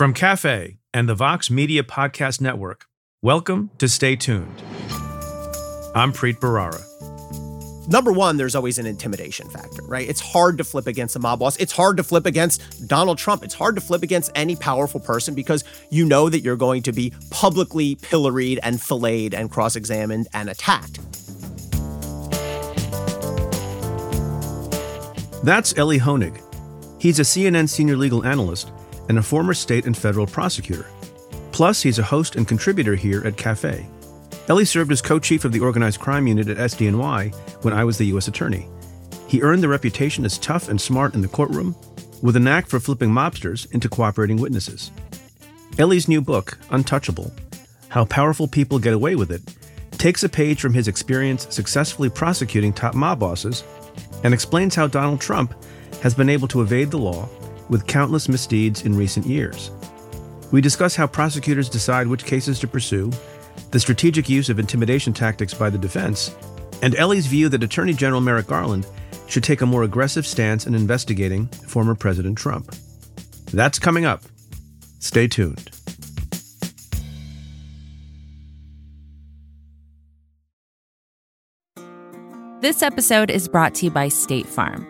From Cafe and the Vox Media Podcast Network, welcome to Stay Tuned. I'm Preet Bharara. Number one, there's always an intimidation factor, right? It's hard to flip against a mob boss. It's hard to flip against Donald Trump. It's hard to flip against any powerful person because you know that you're going to be publicly pilloried and filleted and cross examined and attacked. That's Elie Honig. He's a CNN senior legal analyst and a former state and federal prosecutor. Plus, he's a host and contributor here at Cafe. Elie served as co chief of the organized crime unit at SDNY when I was the U.S. Attorney. He earned the reputation as tough and smart in the courtroom, with a knack for flipping mobsters into cooperating witnesses. Elie's new book, Untouchable How Powerful People Get Away with It, takes a page from his experience successfully prosecuting top mob bosses and explains how Donald Trump has been able to evade the law with countless misdeeds in recent years. We discuss how prosecutors decide which cases to pursue, the strategic use of intimidation tactics by the defense, and Elie's view that Attorney General Merrick Garland should take a more aggressive stance in investigating former President Trump. That's coming up. Stay tuned. This episode is brought to you by State Farm.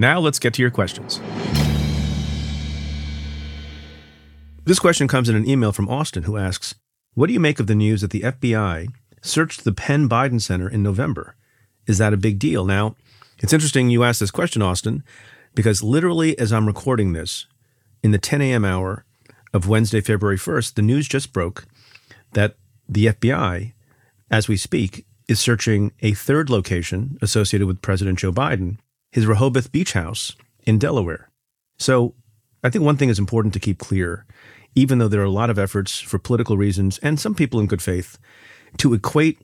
Now let's get to your questions. This question comes in an email from Austin who asks What do you make of the news that the FBI searched the Penn Biden Center in November? Is that a big deal? Now, it's interesting you asked this question, Austin, because literally as I'm recording this, in the 10 a.m. hour of Wednesday, February 1st, the news just broke that the FBI, as we speak, is searching a third location associated with President Joe Biden his Rehoboth Beach house in Delaware. So I think one thing is important to keep clear, even though there are a lot of efforts for political reasons and some people in good faith to equate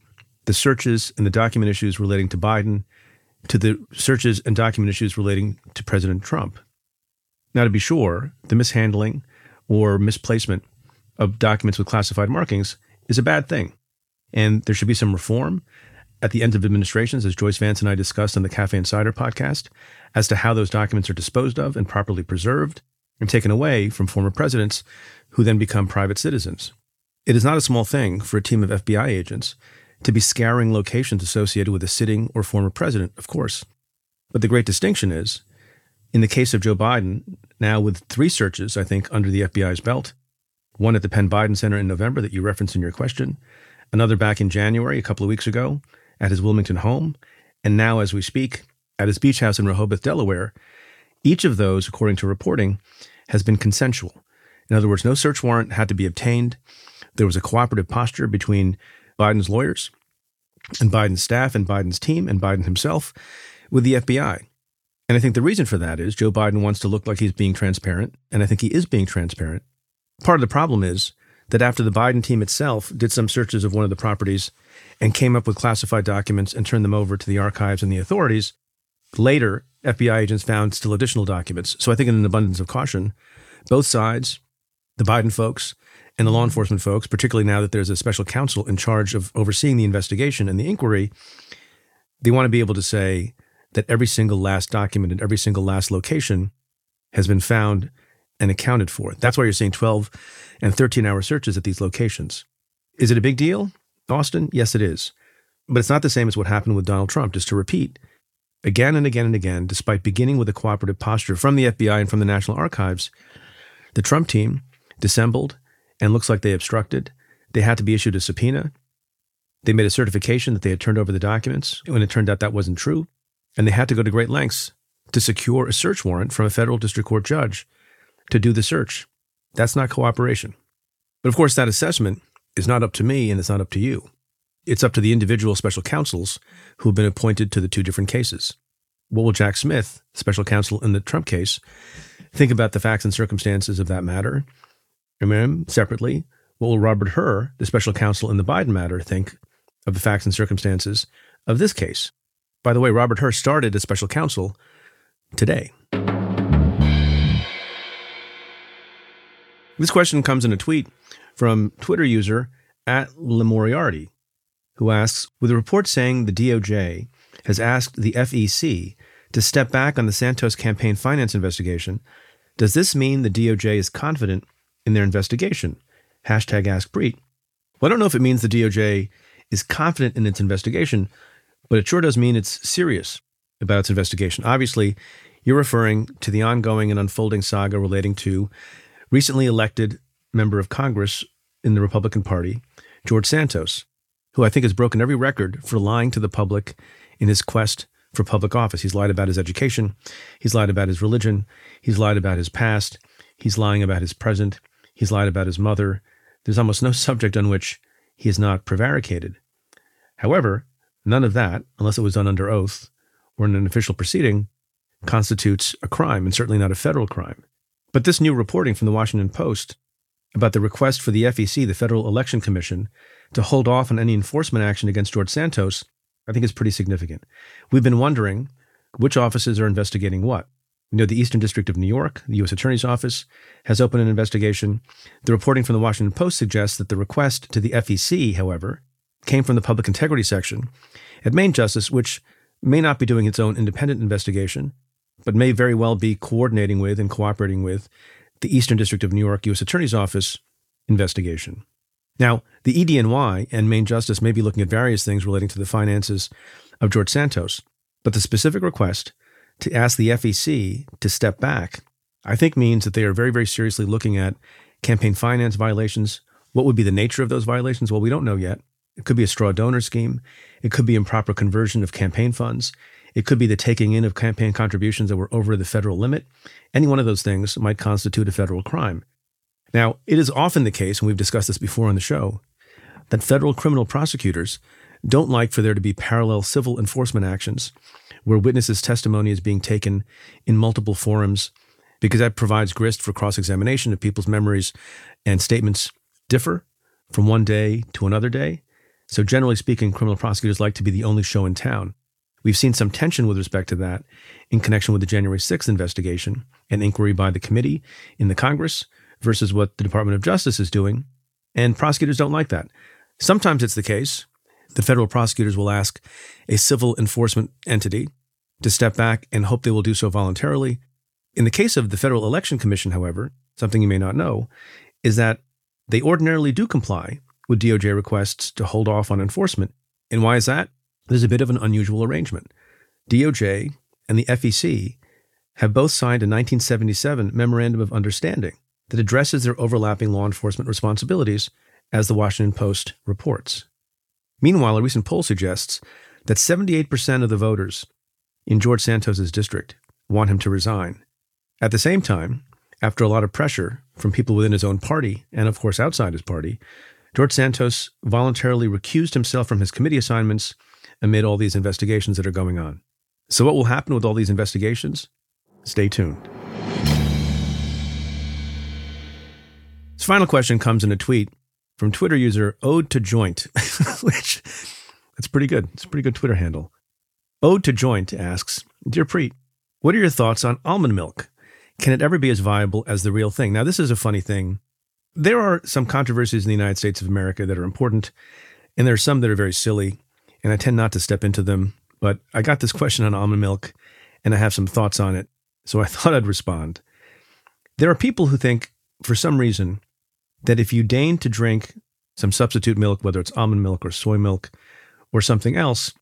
the searches and the document issues relating to Biden to the searches and document issues relating to President Trump. Now, to be sure, the mishandling or misplacement of documents with classified markings is a bad thing. And there should be some reform at the end of administrations, as Joyce Vance and I discussed on the Cafe Insider podcast, as to how those documents are disposed of and properly preserved and taken away from former presidents who then become private citizens. It is not a small thing for a team of FBI agents to be scouring locations associated with a sitting or former president, of course. But the great distinction is, in the case of Joe Biden, now with three searches, I think, under the FBI's belt, one at the Penn Biden Center in November that you referenced in your question, another back in January, a couple of weeks ago, at his Wilmington home, and now, as we speak, at his beach house in Rehoboth, Delaware. Each of those, according to reporting, has been consensual. In other words, no search warrant had to be obtained. There was a cooperative posture between Biden's lawyers and Biden's staff and Biden's team and Biden himself with the FBI. And I think the reason for that is Joe Biden wants to look like he's being transparent, and I think he is being transparent. Part of the problem is that after the Biden team itself did some searches of one of the properties and came up with classified documents and turned them over to the archives and the authorities. Later, FBI agents found still additional documents. So I think, in an abundance of caution, both sides, the Biden folks and the law enforcement folks, particularly now that there's a special counsel in charge of overseeing the investigation and the inquiry, they want to be able to say that every single last document and every single last location has been found and accounted for. That's why you're seeing 12 and 13 hour searches at these locations. Is it a big deal? Austin? Yes, it is. But it's not the same as what happened with Donald Trump. Just to repeat, again and again and again, despite beginning with a cooperative posture from the FBI and from the National Archives, the Trump team dissembled and looks like they obstructed. They had to be issued a subpoena. They made a certification that they had turned over the documents when it turned out that wasn't true. And they had to go to great lengths to secure a search warrant from a federal district court judge to do the search. That's not cooperation. But of course, that assessment is not up to me and it's not up to you. It's up to the individual special counsels who have been appointed to the two different cases. What will Jack Smith, special counsel in the Trump case, think about the facts and circumstances of that matter? And then separately, what will Robert Hur, the special counsel in the Biden matter, think of the facts and circumstances of this case? By the way, Robert Hur started as special counsel today. This question comes in a tweet from Twitter user at Lemoriarty, who asks With a report saying the DOJ has asked the FEC to step back on the Santos campaign finance investigation, does this mean the DOJ is confident in their investigation? Hashtag AskPreet. Well, I don't know if it means the DOJ is confident in its investigation, but it sure does mean it's serious about its investigation. Obviously, you're referring to the ongoing and unfolding saga relating to recently elected member of Congress in the Republican Party, George Santos, who I think has broken every record for lying to the public in his quest for public office. He's lied about his education, he's lied about his religion, he's lied about his past, he's lying about his present, he's lied about his mother. There's almost no subject on which he is not prevaricated. However, none of that, unless it was done under oath or in an official proceeding, constitutes a crime, and certainly not a federal crime. But this new reporting from the Washington Post about the request for the FEC, the Federal Election Commission, to hold off on any enforcement action against George Santos, I think is pretty significant. We've been wondering which offices are investigating what. We know the Eastern District of New York, the U.S. Attorney's Office, has opened an investigation. The reporting from the Washington Post suggests that the request to the FEC, however, came from the Public Integrity Section at Main Justice, which may not be doing its own independent investigation, but may very well be coordinating with and cooperating with the Eastern District of New York U.S. Attorney's Office investigation. Now, the EDNY and Main Justice may be looking at various things relating to the finances of George Santos, but the specific request to ask the FEC to step back, I think means that they are very, very seriously looking at campaign finance violations. What would be the nature of those violations? Well, we don't know yet. It could be a straw donor scheme. It could be improper conversion of campaign funds. It could be the taking in of campaign contributions that were over the federal limit. Any one of those things might constitute a federal crime. Now, it is often the case, and we've discussed this before on the show, that federal criminal prosecutors don't like for there to be parallel civil enforcement actions where witnesses' testimony is being taken in multiple forums because that provides grist for cross examination if people's memories and statements differ from one day to another day. So, generally speaking, criminal prosecutors like to be the only show in town. We've seen some tension with respect to that in connection with the January 6th investigation and inquiry by the committee in the Congress versus what the Department of Justice is doing. And prosecutors don't like that. Sometimes it's the case the federal prosecutors will ask a civil enforcement entity to step back and hope they will do so voluntarily. In the case of the Federal Election Commission, however, something you may not know is that they ordinarily do comply with DOJ requests to hold off on enforcement. And why is that? There's a bit of an unusual arrangement. DOJ and the FEC have both signed a 1977 Memorandum of Understanding that addresses their overlapping law enforcement responsibilities, as the Washington Post reports. Meanwhile, a recent poll suggests that 78% of the voters in George Santos's district want him to resign. At the same time, after a lot of pressure from people within his own party and, of course, outside his party, George Santos voluntarily recused himself from his committee assignments amid all these investigations that are going on. So, what will happen with all these investigations? Stay tuned. This final question comes in a tweet from Twitter user Ode to Joint, which that's pretty good. It's a pretty good Twitter handle. Ode to Joint asks, Dear Preet, what are your thoughts on almond milk? Can it ever be as viable as the real thing? Now, this is a funny thing. There are some controversies in the United States of America that are important, and there are some that are very silly and I tend not to step into them. But I got this question on almond milk, and I have some thoughts on it, so I thought I'd respond. There are people who think, for some reason, that if you deign to drink some substitute milk, whether it's almond milk or soy milk or something else,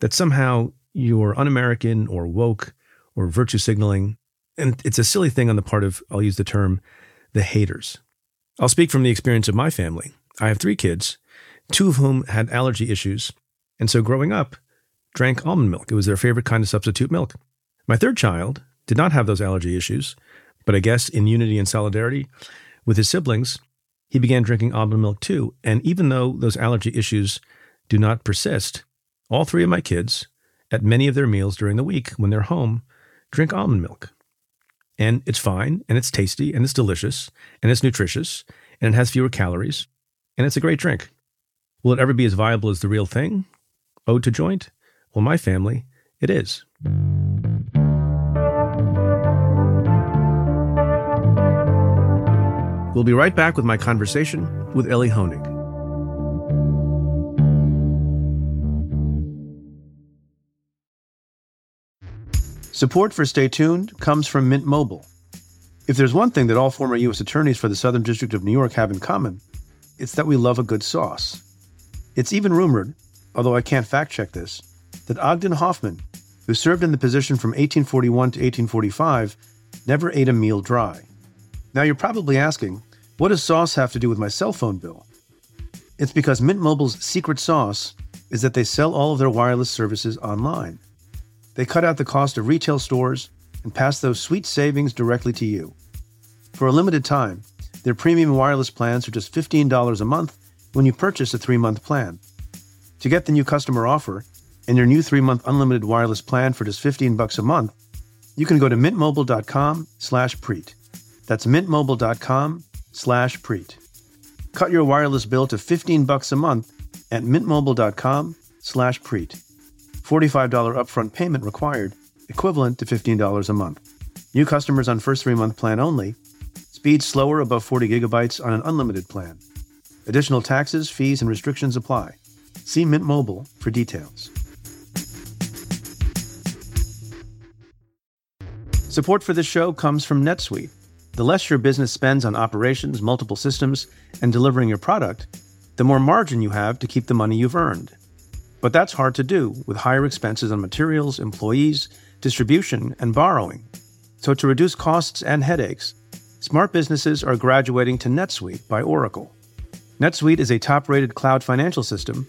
that somehow you're un American or woke or virtue signaling. And it's a silly thing on the part of, I'll use the term, the haters. I'll speak from the experience of my family. I have three kids, two of whom had allergy issues. And so growing up, drank almond milk. It was their favorite kind of substitute milk. My third child did not have those allergy issues, but I guess in unity and solidarity with his siblings, he began drinking almond milk too. And even though those allergy issues do not persist, all three of my kids, at many of their meals during the week when they're home, drink almond milk. And it's fine, and it's tasty, and it's delicious, and it's nutritious, and it has fewer calories, and it's a great drink. Will it ever be as viable as the real thing? Ode to joint? Well, my family, it is. We'll be right back with my conversation with Elie Honig. Support for Stay Tuned comes from Mint Mobile. If there's one thing that all former U.S. attorneys for the Southern District of New York have in common, it's that we love a good sauce. It's even rumored, although I can't fact check this, that Ogden Hoffman, who served in the position from 1841 to 1845, never ate a meal dry. Now you're probably asking, what does sauce have to do with my cell phone bill? It's because Mint Mobile's secret sauce is that they sell all of their wireless services online. They cut out the cost of retail stores and pass those sweet savings directly to you. For a limited time, their premium wireless plans are just $15 a month when you purchase a three month plan. To get the new customer offer and your new three month unlimited wireless plan for just 15 bucks a month, you can go to mintmobile.com slash preet. That's mintmobile.com slash preet. Cut your wireless bill to 15 bucks a month at mintmobile.com slash preet. $45 upfront payment required, equivalent to $15 a month. New customers on first three month plan only. Speed slower above 40 gigabytes on an unlimited plan. Additional taxes, fees, and restrictions apply. See Mint Mobile for details. Support for this show comes from NetSuite. The less your business spends on operations, multiple systems, and delivering your product, the more margin you have to keep the money you've earned. But that's hard to do with higher expenses on materials, employees, distribution, and borrowing. So, to reduce costs and headaches, smart businesses are graduating to NetSuite by Oracle. NetSuite is a top rated cloud financial system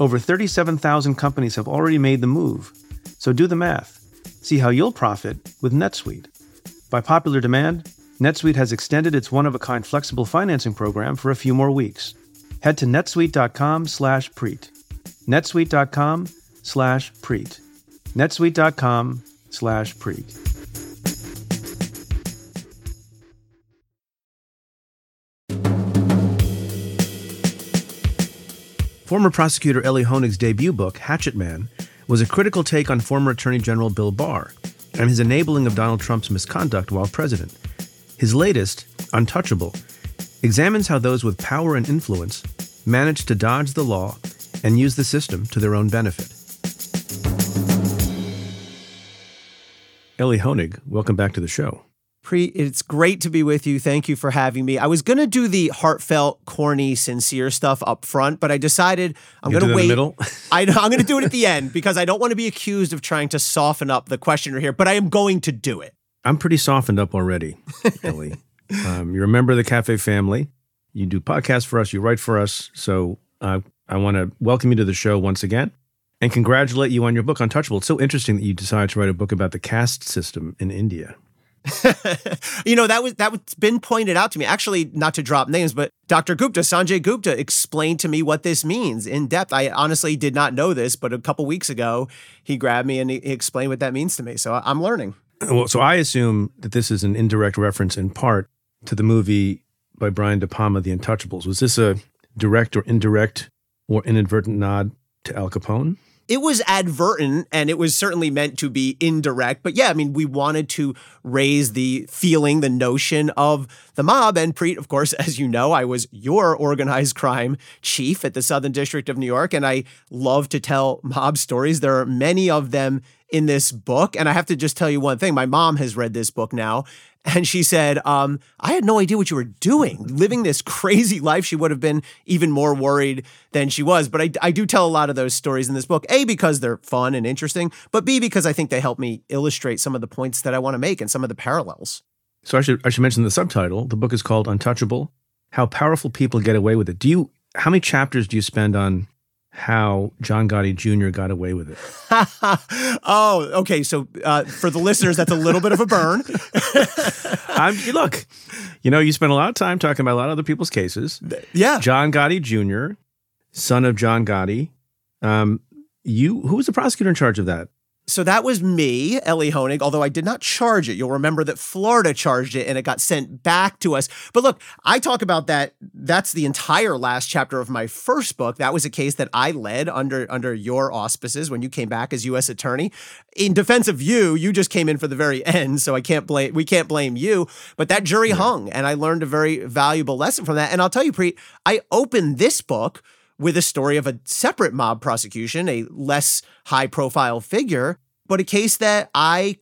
Over 37,000 companies have already made the move, so do the math. See how you'll profit with NetSuite. By popular demand, NetSuite has extended its one-of-a-kind flexible financing program for a few more weeks. Head to netsuite.com slash preet. netsuite.com slash preet. netsuite.com slash preet. Former prosecutor Elie Honig's debut book, Hatchet Man, was a critical take on former Attorney General Bill Barr and his enabling of Donald Trump's misconduct while president. His latest, Untouchable, examines how those with power and influence manage to dodge the law and use the system to their own benefit. Elie Honig, welcome back to the show. Preet, it's great to be with you. Thank you for having me. I was going to do the heartfelt, corny, sincere stuff up front, but I decided I'm going to wait. I, am going to do it at the end because I don't want to be accused of trying to soften up the questioner here, but I am going to do it. I'm pretty softened up already, Elie. um, you're a member of the Cafe family. You do podcasts for us. You write for us. So uh, I want to welcome you to the show once again and congratulate you on your book, Untouchable. It's so interesting that you decided to write a book about the caste system in India. you know that was that was been pointed out to me. Actually, not to drop names, but Dr. Gupta, Sanjay Gupta, explained to me what this means in depth. I honestly did not know this, but a couple weeks ago, he grabbed me and he explained what that means to me. So I'm learning. Well, so I assume that this is an indirect reference in part to the movie by Brian De Palma, The Untouchables. Was this a direct or indirect or inadvertent nod to Al Capone? It was advertent and it was certainly meant to be indirect. But yeah, I mean, we wanted to raise the feeling, the notion of the mob. And Preet, of course, as you know, I was your organized crime chief at the Southern District of New York, and I love to tell mob stories. There are many of them in this book. And I have to just tell you one thing my mom has read this book now. And she said, um, I had no idea what you were doing, living this crazy life. She would have been even more worried than she was. But I, I do tell a lot of those stories in this book, A, because they're fun and interesting, but B, because I think they help me illustrate some of the points that I want to make and some of the parallels. So I should, I should mention the subtitle. The book is called Untouchable How Powerful People Get Away with It. Do you, how many chapters do you spend on how John Gotti Jr. got away with it. oh, okay. So uh, for the listeners, that's a little bit of a burn. I'm, look, you know, you spend a lot of time talking about a lot of other people's cases. Yeah. John Gotti Jr., son of John Gotti. Um, you, who was the prosecutor in charge of that? So that was me, Elie Honig, although I did not charge it. You'll remember that Florida charged it and it got sent back to us. But look, I talk about that. That's the entire last chapter of my first book. That was a case that I led under, under your auspices when you came back as U.S. attorney. In defense of you, you just came in for the very end, so I can't blame we can't blame you. But that jury yeah. hung, and I learned a very valuable lesson from that. And I'll tell you, Preet, I opened this book with a story of a separate mob prosecution, a less high profile figure, but a case that I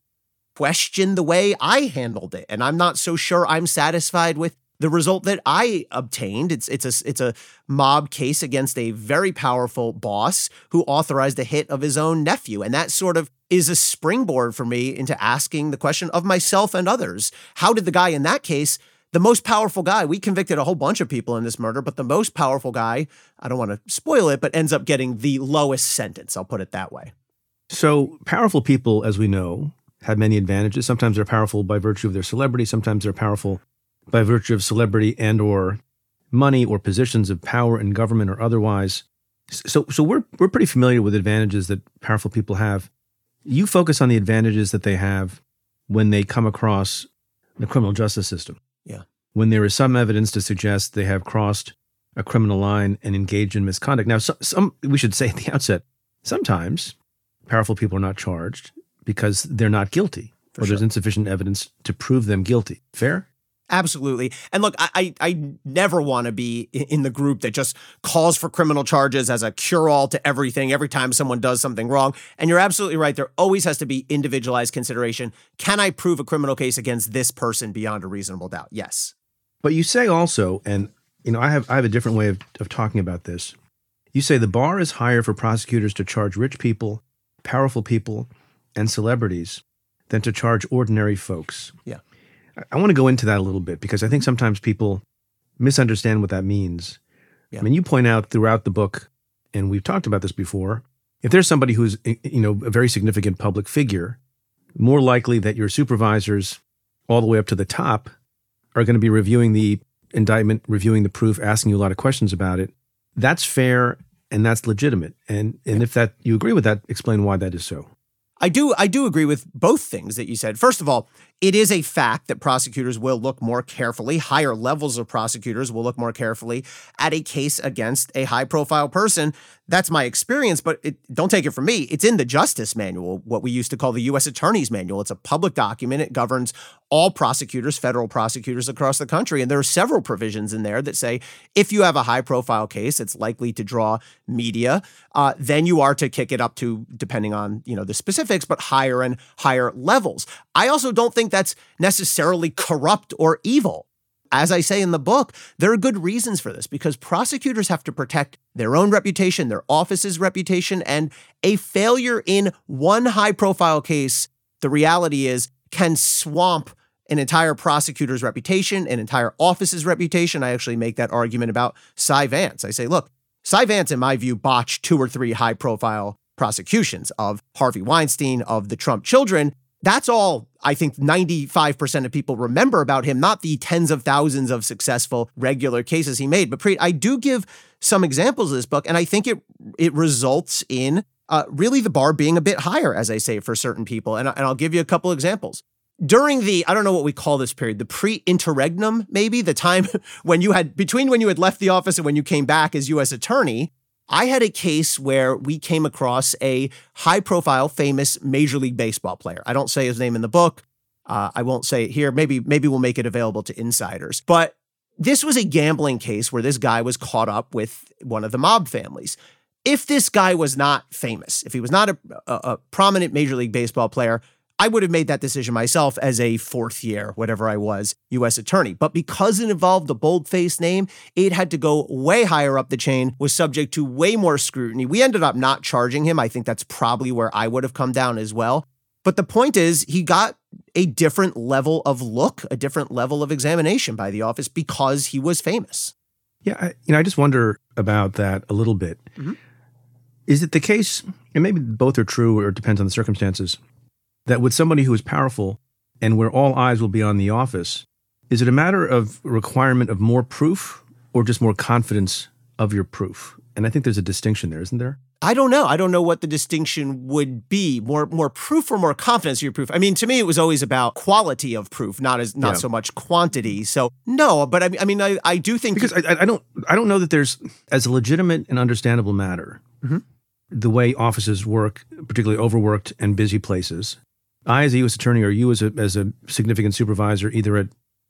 question the way I handled it. And I'm not so sure I'm satisfied with the result that I obtained. It's it's a it's a mob case against a very powerful boss who authorized the hit of his own nephew. And that sort of is a springboard for me into asking the question of myself and others. How did the guy in that case the most powerful guy. We convicted a whole bunch of people in this murder, but the most powerful guy, I don't want to spoil it, but ends up getting the lowest sentence. I'll put it that way. So, powerful people, as we know, have many advantages. Sometimes they're powerful by virtue of their celebrity, sometimes they're powerful by virtue of celebrity and or money or positions of power in government or otherwise. So so we're we're pretty familiar with advantages that powerful people have. You focus on the advantages that they have when they come across the criminal justice system. Yeah. When there is some evidence to suggest they have crossed a criminal line and engaged in misconduct. Now, some, some we should say at the outset, sometimes powerful people are not charged because they're not guilty For or sure. there's insufficient evidence to prove them guilty. Fair? Absolutely. And look, I, I never want to be in the group that just calls for criminal charges as a cure all to everything every time someone does something wrong. And you're absolutely right. There always has to be individualized consideration. Can I prove a criminal case against this person beyond a reasonable doubt? Yes. But you say also, and you know, I have I have a different way of, of talking about this. You say the bar is higher for prosecutors to charge rich people, powerful people, and celebrities than to charge ordinary folks. Yeah. I want to go into that a little bit because I think sometimes people misunderstand what that means. Yeah. I mean, you point out throughout the book, and we've talked about this before. If there's somebody who's you know a very significant public figure, more likely that your supervisors, all the way up to the top, are going to be reviewing the indictment, reviewing the proof, asking you a lot of questions about it. That's fair and that's legitimate. And and if that you agree with that, explain why that is so. I do I do agree with both things that you said. First of all, it is a fact that prosecutors will look more carefully, higher levels of prosecutors will look more carefully at a case against a high profile person. That's my experience, but it, don't take it from me. It's in the Justice Manual, what we used to call the U.S. Attorney's Manual. It's a public document. It governs all prosecutors, federal prosecutors across the country. And there are several provisions in there that say if you have a high profile case, it's likely to draw media, uh, then you are to kick it up to, depending on you know the specifics, but higher and higher levels. I also don't think that's necessarily corrupt or evil. As I say in the book, there are good reasons for this because prosecutors have to protect their own reputation, their office's reputation, and a failure in one high profile case, the reality is, can swamp an entire prosecutor's reputation, an entire office's reputation. I actually make that argument about Cy Vance. I say, look, Cy Vance, in my view, botched two or three high profile prosecutions of Harvey Weinstein, of the Trump children. That's all I think 95% of people remember about him, not the tens of thousands of successful regular cases he made. But Preet, I do give some examples of this book, and I think it it results in uh, really the bar being a bit higher, as I say, for certain people. And, and I'll give you a couple examples. During the, I don't know what we call this period, the pre interregnum, maybe, the time when you had, between when you had left the office and when you came back as US attorney, I had a case where we came across a high profile, famous Major League Baseball player. I don't say his name in the book. Uh, I won't say it here. Maybe, maybe we'll make it available to insiders. But this was a gambling case where this guy was caught up with one of the mob families. If this guy was not famous, if he was not a, a, a prominent Major League Baseball player, I would have made that decision myself as a fourth year, whatever I was, U.S. attorney. But because it involved a bold-faced name, it had to go way higher up the chain, was subject to way more scrutiny. We ended up not charging him. I think that's probably where I would have come down as well. But the point is, he got a different level of look, a different level of examination by the office because he was famous. Yeah, I, you know, I just wonder about that a little bit. Mm-hmm. Is it the case, and maybe both are true or it depends on the circumstances, that with somebody who is powerful and where all eyes will be on the office, is it a matter of requirement of more proof or just more confidence of your proof? And I think there's a distinction there, isn't there? I don't know. I don't know what the distinction would be. More more proof or more confidence of your proof. I mean, to me, it was always about quality of proof, not as not yeah. so much quantity. So no, but I, I mean, I, I do think because I, I don't I don't know that there's as a legitimate and understandable matter mm-hmm. the way offices work, particularly overworked and busy places, I, as a U.S. attorney, or you as a, as a significant supervisor, either at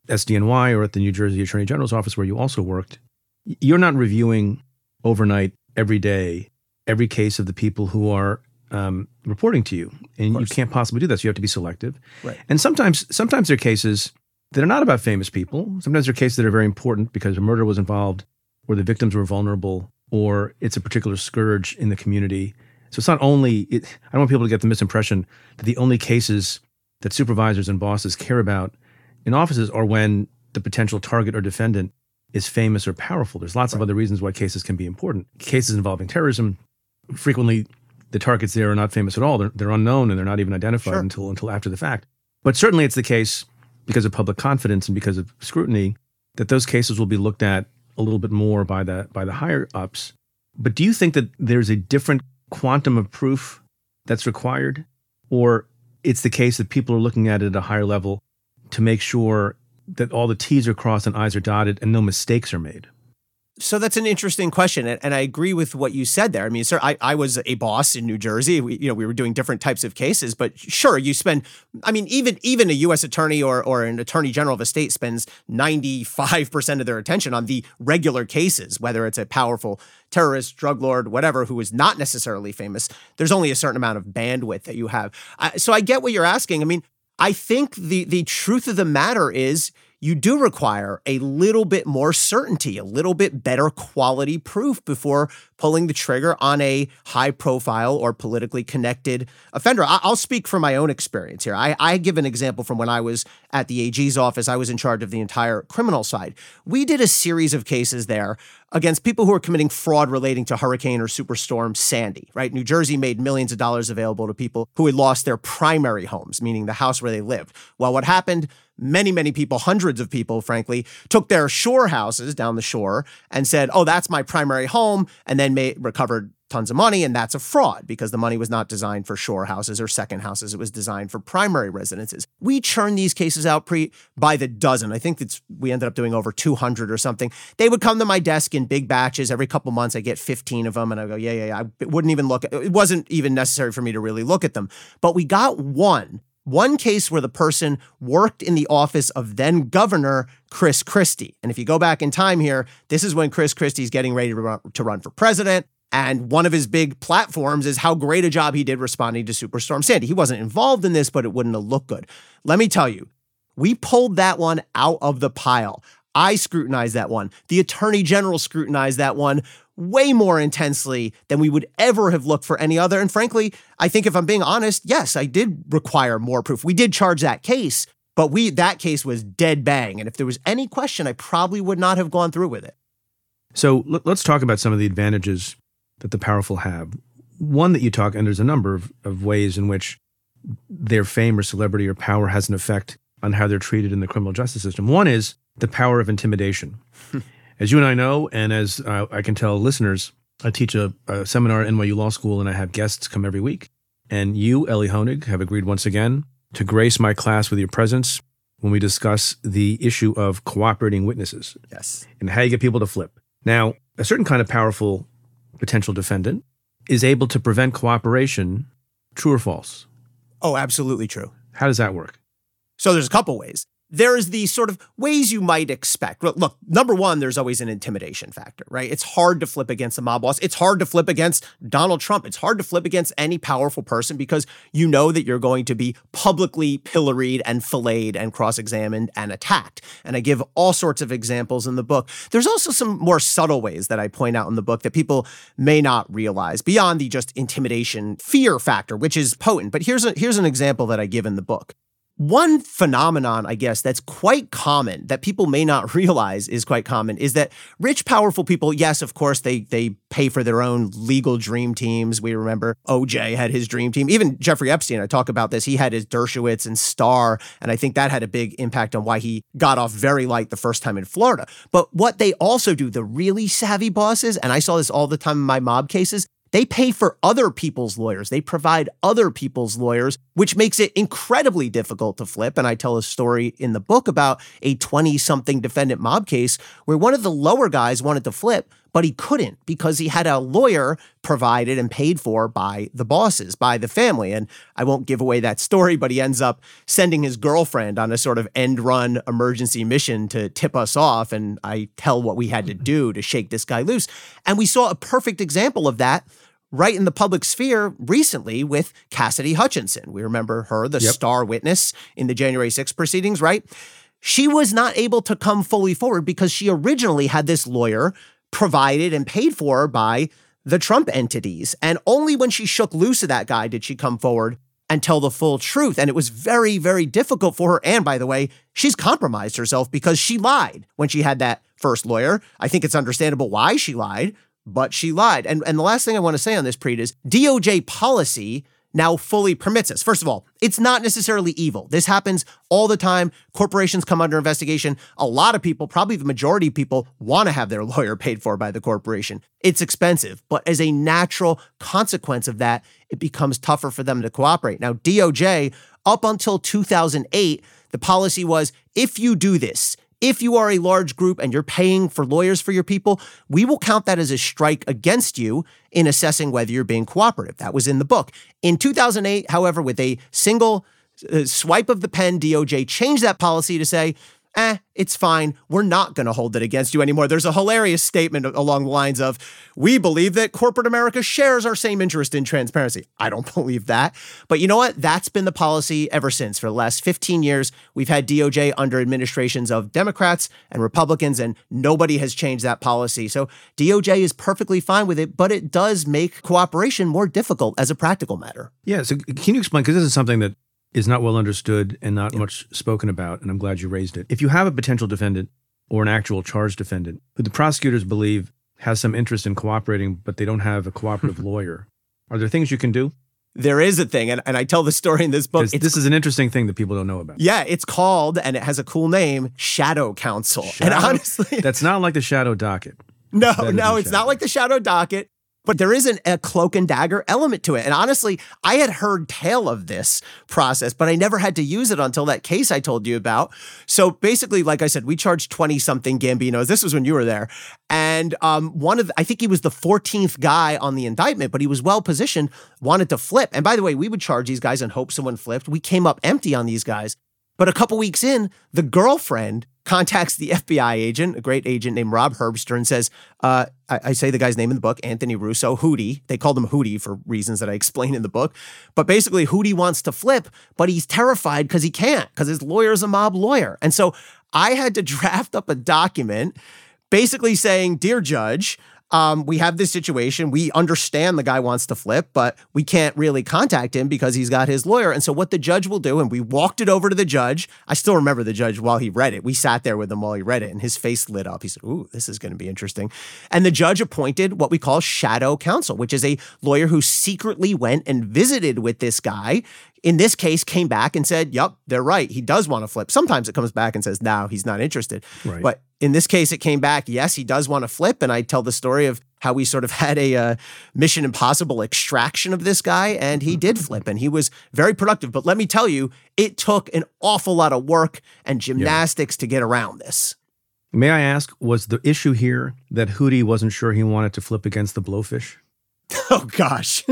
SDNY or at the New Jersey Attorney General's office where you also worked, you're not reviewing overnight every day every case of the people who are um, reporting to you, and you can't possibly do that. So you have to be selective. Right. And sometimes, sometimes there are cases that are not about famous people. Sometimes there are cases that are very important because a murder was involved, or the victims were vulnerable, or it's a particular scourge in the community. So it's not only, it, I don't want people to get the misimpression that the only cases that supervisors and bosses care about in offices are when the potential target or defendant is famous or powerful. There's lots right. of other reasons why cases can be important. Cases involving terrorism, frequently the targets there are not famous at all. They're, they're unknown and they're not even identified sure. until until after the fact. But certainly it's the case because of public confidence and because of scrutiny that those cases will be looked at a little bit more by the by the higher ups. But do you think that there's a different quantum of proof that's required? Or it's the case that people are looking at it at a higher level to make sure that all the T's are crossed and I's are dotted and no mistakes are made? So that's an interesting question, and I agree with what you said there. I mean, sir, I, I was a boss in New Jersey. We, you know, we were doing different types of cases, but sure, you spend. I mean, even even a U.S. attorney or or an attorney general of a state spends ninety five percent of their attention on the regular cases, whether it's a powerful terrorist, drug lord, whatever, who is not necessarily famous. There's only a certain amount of bandwidth that you have. so I get what you're asking. I mean, I think the the truth of the matter is you do require a little bit more certainty, a little bit better quality proof before pulling the trigger on a high profile or politically connected offender. I'll speak from my own experience here. I, I, give an example from when I was at the AG's office. I was in charge of the entire criminal side. We did a series of cases there against people who were committing fraud relating to Hurricane or Superstorm Sandy, right? New Jersey made millions of dollars available to people who had lost their primary homes, meaning the house where they lived. Well, what happened? Many, many people, hundreds of people, frankly, took their shore houses down the shore and said, oh, that's my primary home, and then made, recovered tons of money. And that's a fraud because the money was not designed for shore houses or second houses. It was designed for primary residences. We churn these cases out pre by the dozen. I think it's we ended up doing over 200 or something. They would come to my desk in big batches every couple months. I get 15 of them and I go, yeah, yeah, yeah. I wouldn't even look. At, it wasn't even necessary for me to really look at them. But we got one one case where the person worked in the office of then governor Chris Christie. And if you go back in time here, this is when Chris Christie is getting ready to run, to run for president. And one of his big platforms is how great a job he did responding to Superstorm Sandy. He wasn't involved in this, but it wouldn't have looked good. Let me tell you, we pulled that one out of the pile. I scrutinized that one. The attorney general scrutinized that one way more intensely than we would ever have looked for any other. And frankly, I think if I'm being honest, yes, I did require more proof. We did charge that case, but we that case was dead bang. And if there was any question, I probably would not have gone through with it. So let's talk about some of the advantages that the powerful have. One that you talk, and there's a number of, of ways in which their fame or celebrity or power has an effect on how they're treated in the criminal justice system. One is the power of intimidation. As you and I know, and as uh, I can tell listeners, I teach a, a, seminar at NYU Law School and I have guests come every week. And you, Elie Honig, have agreed once again to grace my class with your presence when we discuss the issue of cooperating witnesses. Yes. And how you get people to flip. Now, a certain kind of powerful potential defendant, is able to prevent cooperation. True or false? Oh, absolutely true. How does that work? So there's a couple ways there's the sort of ways you might expect. Look, number one, there's always an intimidation factor, right? It's hard to flip against a mob boss. It's hard to flip against Donald Trump. It's hard to flip against any powerful person because you know that you're going to be publicly pilloried and filleted and cross examined and attacked. And I give all sorts of examples in the book. There's also some more subtle ways that I point out in the book that people may not realize beyond the just intimidation fear factor, which is potent. But here's a, here's an example that I give in the book. One phenomenon, I guess, that's quite common that people may not realize is quite common is that rich, powerful people, yes, of course, they they pay for their own legal dream teams. We remember OJ had his dream team. Even Jeffrey Epstein, I talk about this, he had his Dershowitz and Starr, and I think that had a big impact on why he got off very light the first time in Florida. But what they also do, the really savvy bosses, and I saw this all the time in my mob cases, they pay for other people's lawyers. They provide other people's lawyers, which makes it incredibly difficult to flip. And I tell a story in the book about a 20 something defendant mob case where one of the lower guys wanted to flip, but he couldn't because he had a lawyer provided and paid for by the bosses, by the family. And I won't give away that story, but he ends up sending his girlfriend on a sort of end run emergency mission to tip us off. And I tell what we had to do to shake this guy loose. And we saw a perfect example of that right in the public sphere recently with Cassidy Hutchinson. We remember her, the yep. star witness in the January 6th proceedings, right? She was not able to come fully forward because she originally had this lawyer provided and paid for by the Trump entities. And only when she shook loose of that guy did she come forward and tell the full truth. And it was very, very difficult for her. And by the way, she's compromised herself because she lied when she had that first lawyer. I think it's understandable why she lied but she lied. And, and the last thing I want to say on this, Preet, is DOJ policy now fully permits us. First of all, it's not necessarily evil. This happens all the time. Corporations come under investigation. A lot of people, probably the majority of people, want to have their lawyer paid for by the corporation. It's expensive, but as a natural consequence of that, it becomes tougher for them to cooperate. Now, DOJ, up until 2008, the policy was if you do this, if you are a large group and you're paying for lawyers for your people, we will count that as a strike against you in assessing whether you're being cooperative. That was in the book. In 2008, however, with a single uh, swipe of the pen, DOJ changed that policy to say eh, it's fine. We're not going to hold it against you anymore. There's a hilarious statement along the lines of, we believe that corporate America shares our same interest in transparency. I don't believe that. But you know what? That's been the policy ever since. For the last 15 years, we've had DOJ under administrations of Democrats and Republicans, and nobody has changed that policy. So DOJ is perfectly fine with it, but it does make cooperation more difficult as a practical matter. Yeah. So can you explain? Because this is something that is not well understood and not much spoken about, and I'm glad you raised it. If you have a potential defendant or an actual charged defendant who the prosecutors believe has some interest in cooperating, but they don't have a cooperative lawyer, are there things you can do? There is a thing, and, and I tell the story in this book. This is an interesting thing that people don't know about. Yeah, it's called, and it has a cool name, Shadow Counsel. Shadow, and honestly, that's not like the Shadow Docket. No, no, it's shadow. not like the Shadow Docket but there is an, a cloak and dagger element to it. And honestly, I had heard tale of this process, but I never had to use it until that case I told you about. So basically, like I said, we charged 20 something Gambinos. This was when you were there. And um, one of, the, I think he was the 14th guy on the indictment, but he was well positioned, wanted to flip. And by the way, we would charge these guys and hope someone flipped. We came up empty on these guys. But a couple weeks in, the girlfriend contacts the FBI agent, a great agent named Rob Herbster, and says, uh, I, I, say the guy's name in the book, Anthony Russo, Hootie. They called him Hootie for reasons that I explain in the book. But basically, Hootie wants to flip, but he's terrified because he can't, because his lawyer's a mob lawyer. And so I had to draft up a document basically saying, Dear Judge, um, we have this situation. We understand the guy wants to flip, but we can't really contact him because he's got his lawyer. And so, what the judge will do, and we walked it over to the judge. I still remember the judge while he read it. We sat there with him while he read it, and his face lit up. He said, Ooh, this is going to be interesting. And the judge appointed what we call shadow counsel, which is a lawyer who secretly went and visited with this guy in this case came back and said, "Yep, they're right. He does want to flip." Sometimes it comes back and says, "No, he's not interested." Right. But in this case, it came back, "Yes, he does want to flip." And I tell the story of how we sort of had a uh, Mission Impossible extraction of this guy, and he did flip, and he was very productive. But let me tell you, it took an awful lot of work and gymnastics yeah. to get around this. May I ask, was the issue here that Hootie wasn't sure he wanted to flip against the blowfish? Oh gosh.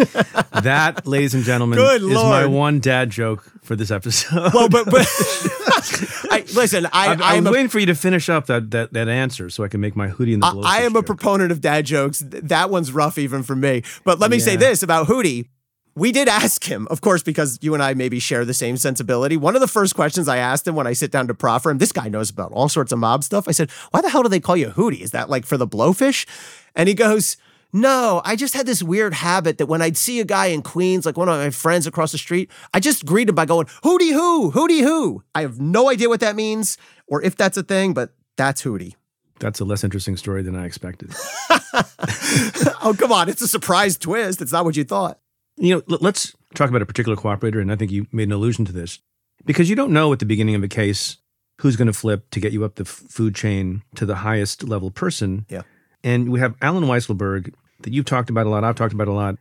That, ladies and gentlemen, Good is my one dad joke for this episode. well, but but I, listen, I, I'm, I'm am a waiting for you to finish up that, that that answer so I can make my Hootie and the I. I am a joke. proponent of dad jokes. That one's rough even for me. But let me say this about Hootie. We did ask him, of course, because you and I maybe share the same sensibility. One of the first questions I asked him when I sit down to proffer him, this guy knows about all sorts of mob stuff. I said, Why the hell do they call you Hootie? Is that like for the blowfish? And he goes, No, I just had this weird habit that when I'd see a guy in Queens, like one of my friends across the street, I just greet him by going, Hootie who? Hootie who? I have no idea what that means or if that's a thing, but that's Hootie. That's a less interesting story than I expected. oh, come on. It's a surprise twist. It's not what you thought. You know, l- let's talk about a particular cooperator, and I think you made an allusion to this because you don't know at the beginning of a case who's going to flip to get you up the food chain to the highest level person. Yeah. And we have Allen Weisselberg that you've talked about a lot. I've talked about a lot.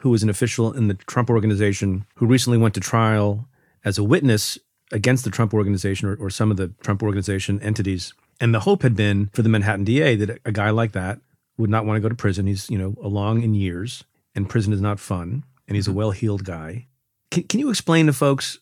Who was an official in the Trump organization who recently went to trial as a witness against the Trump organization or, or some of the Trump organization entities. And the hope had been for the Manhattan DA that a, guy like that would not want to go to prison. He's, you know, along in years and prison is not fun and he's a mm-hmm. well heeled guy. Can, can you explain to folks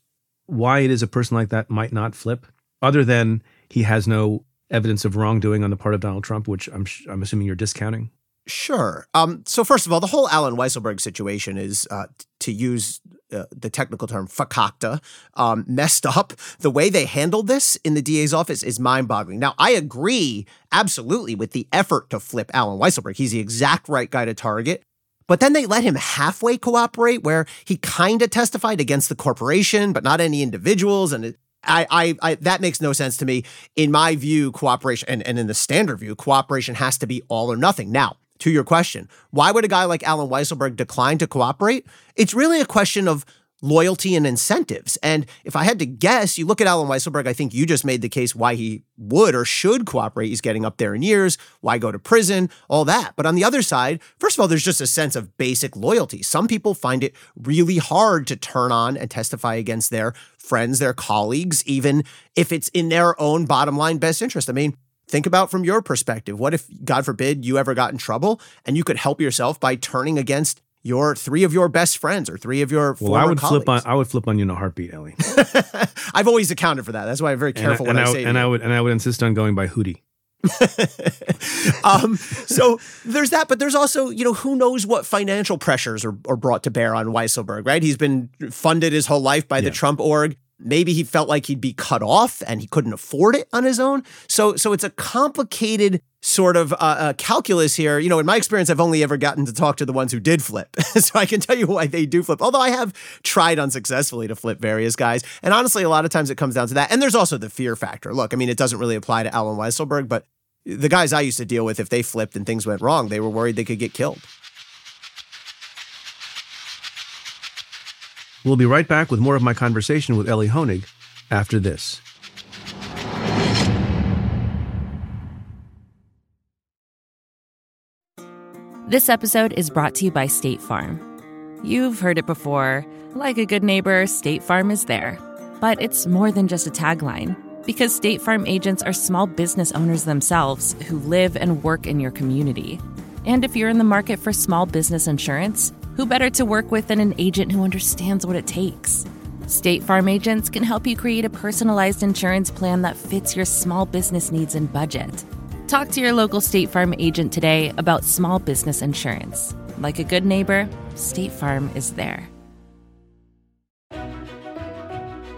why it is a person like that might not flip, other than he has no evidence of wrongdoing on the part of Donald Trump, which I'm, I'm assuming you're discounting? Sure. Um, so first of all, the whole Allen Weisselberg situation is, uh, to use uh, the technical term, fakakta, um, messed up. The way they handled this in the DA's office is mind-boggling. Now, I agree absolutely with the effort to flip Allen Weisselberg. He's the exact right guy to target. But then they let him halfway cooperate, where he kind of testified against the corporation, but not any individuals. And it, I, I, I, that makes no sense to me. In my view, cooperation, and, and in the standard view, cooperation has to be all or nothing. Now, to your question, why would a guy like Allen Weisselberg decline to cooperate? It's really a question of loyalty and incentives. And if I had to guess, you look at Allen Weisselberg, I think you just made the case why he would or should cooperate. He's getting up there in years, why go to prison, all that. But on the other side, first of all, there's just a sense of basic loyalty. Some people find it really hard to turn on and testify against their friends, their colleagues, even if it's in their own bottom line best interest. I mean, Think about from your perspective. What if, God forbid, you ever got in trouble and you could help yourself by turning against your three of your best friends or three of your Well, I would colleagues? flip on. I would flip on you in a heartbeat, Elie. I've always accounted for that. That's why I'm very And I- careful and when I, I, say and I would and I would insist on going by Hootie. um, so there's that, but there's also, you know, who knows what financial pressures are, are brought to bear on Weisselberg, right? He's been funded his whole life by the Trump org. Maybe he felt like he'd be cut off and he couldn't afford it on his own. So, so it's a complicated sort of uh, uh, calculus here. You know, in my experience, I've only ever gotten to talk to the ones who did flip, so I can tell you why they do flip. Although I have tried unsuccessfully to flip various guys, and honestly, a lot of times it comes down to that. And there's also the fear factor. Look, I mean, it doesn't really apply to Allen Weisselberg, but the guys I used to deal with, if they flipped and things went wrong, they were worried they could get killed. We'll be right back with more of my conversation with Elie Honig after this. This episode is brought to you by State Farm. You've heard it before. Like a good neighbor, State Farm is there. But it's more than just a tagline, because State Farm agents are small business owners themselves who live and work in your community. And if you're in the market for small business insurance, who better to work with than an agent who understands what it takes? State Farm agents can help you create a personalized insurance plan that fits your small business needs and budget. Talk to your local State Farm agent today about small business insurance. Like a good neighbor, State Farm is there.